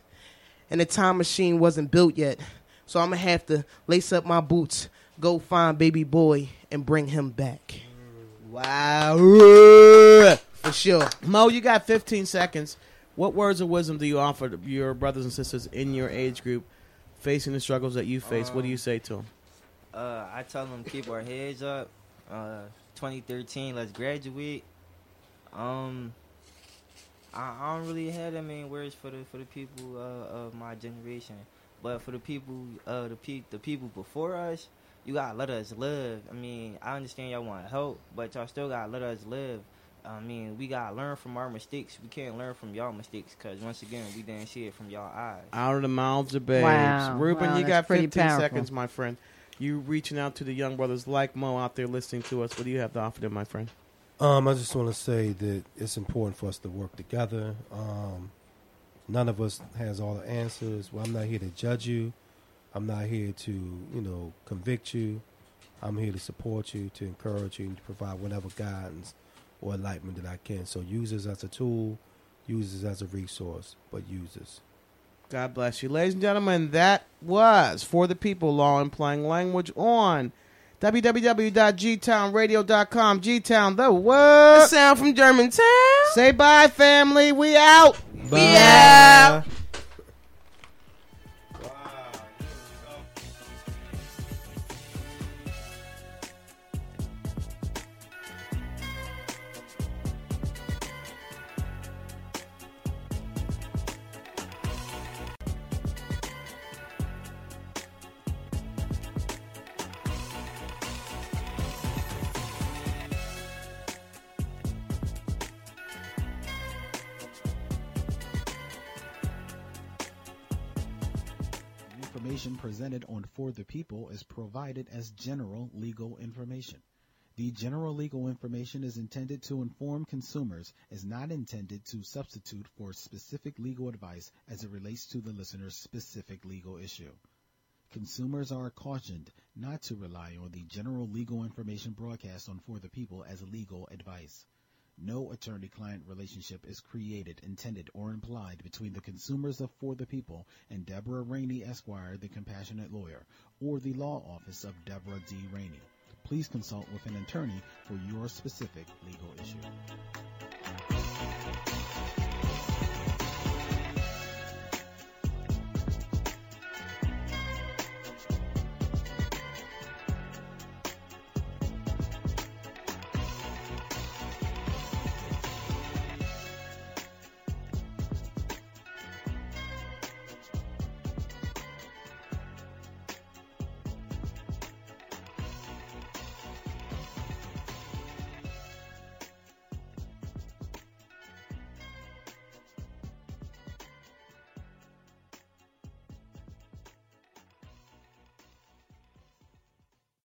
And the time machine wasn't built yet. So I'm gonna have to lace up my boots, go find baby boy, and bring him back. Wow. For sure. Mo, you got 15 seconds. What words of wisdom do you offer to your brothers and sisters in your age group facing the struggles that you face? what do you say to them? Uh, I tell them keep our heads up. Uh, 2013, let's graduate. Um, I, I don't really have that many words for the for the people uh, of my generation, but for the people uh the pe- the people before us, you gotta let us live. I mean, I understand y'all want help, but y'all still gotta let us live. I mean, we gotta learn from our mistakes. We can't learn from y'all mistakes because once again, we didn't see it from y'all eyes. Out of the mouths of babes. Wow. Ruben, Wow, you got 15 powerful. seconds, my friend. You reaching out to the young brothers like Mo out there listening to us. What do you have to offer them, my friend? Um, I just want to say that it's important for us to work together. Um, none of us has all the answers. Well, I'm not here to judge you. I'm not here to, you know, convict you. I'm here to support you, to encourage you, and to provide whatever guidance or enlightenment that I can. So use us as a tool, use us as a resource, but use us. God bless you. Ladies and gentlemen, that was For the People Law and Plain Language on www.gtownradio.com. G-Town, the what? The sound from Germantown. Say bye, family. We out. We out. For the People is provided as general legal information. The general legal information is intended to inform consumers, is not intended to substitute for specific legal advice as it relates to the listener's specific legal issue. Consumers are cautioned not to rely on the general legal information broadcast on For the People as legal advice. No attorney-client relationship is created, intended, or implied between the consumers of For the People and Deborah Rainey Esquire, the compassionate lawyer, or the law office of Deborah D. Rainey. Please consult with an attorney for your specific legal issue.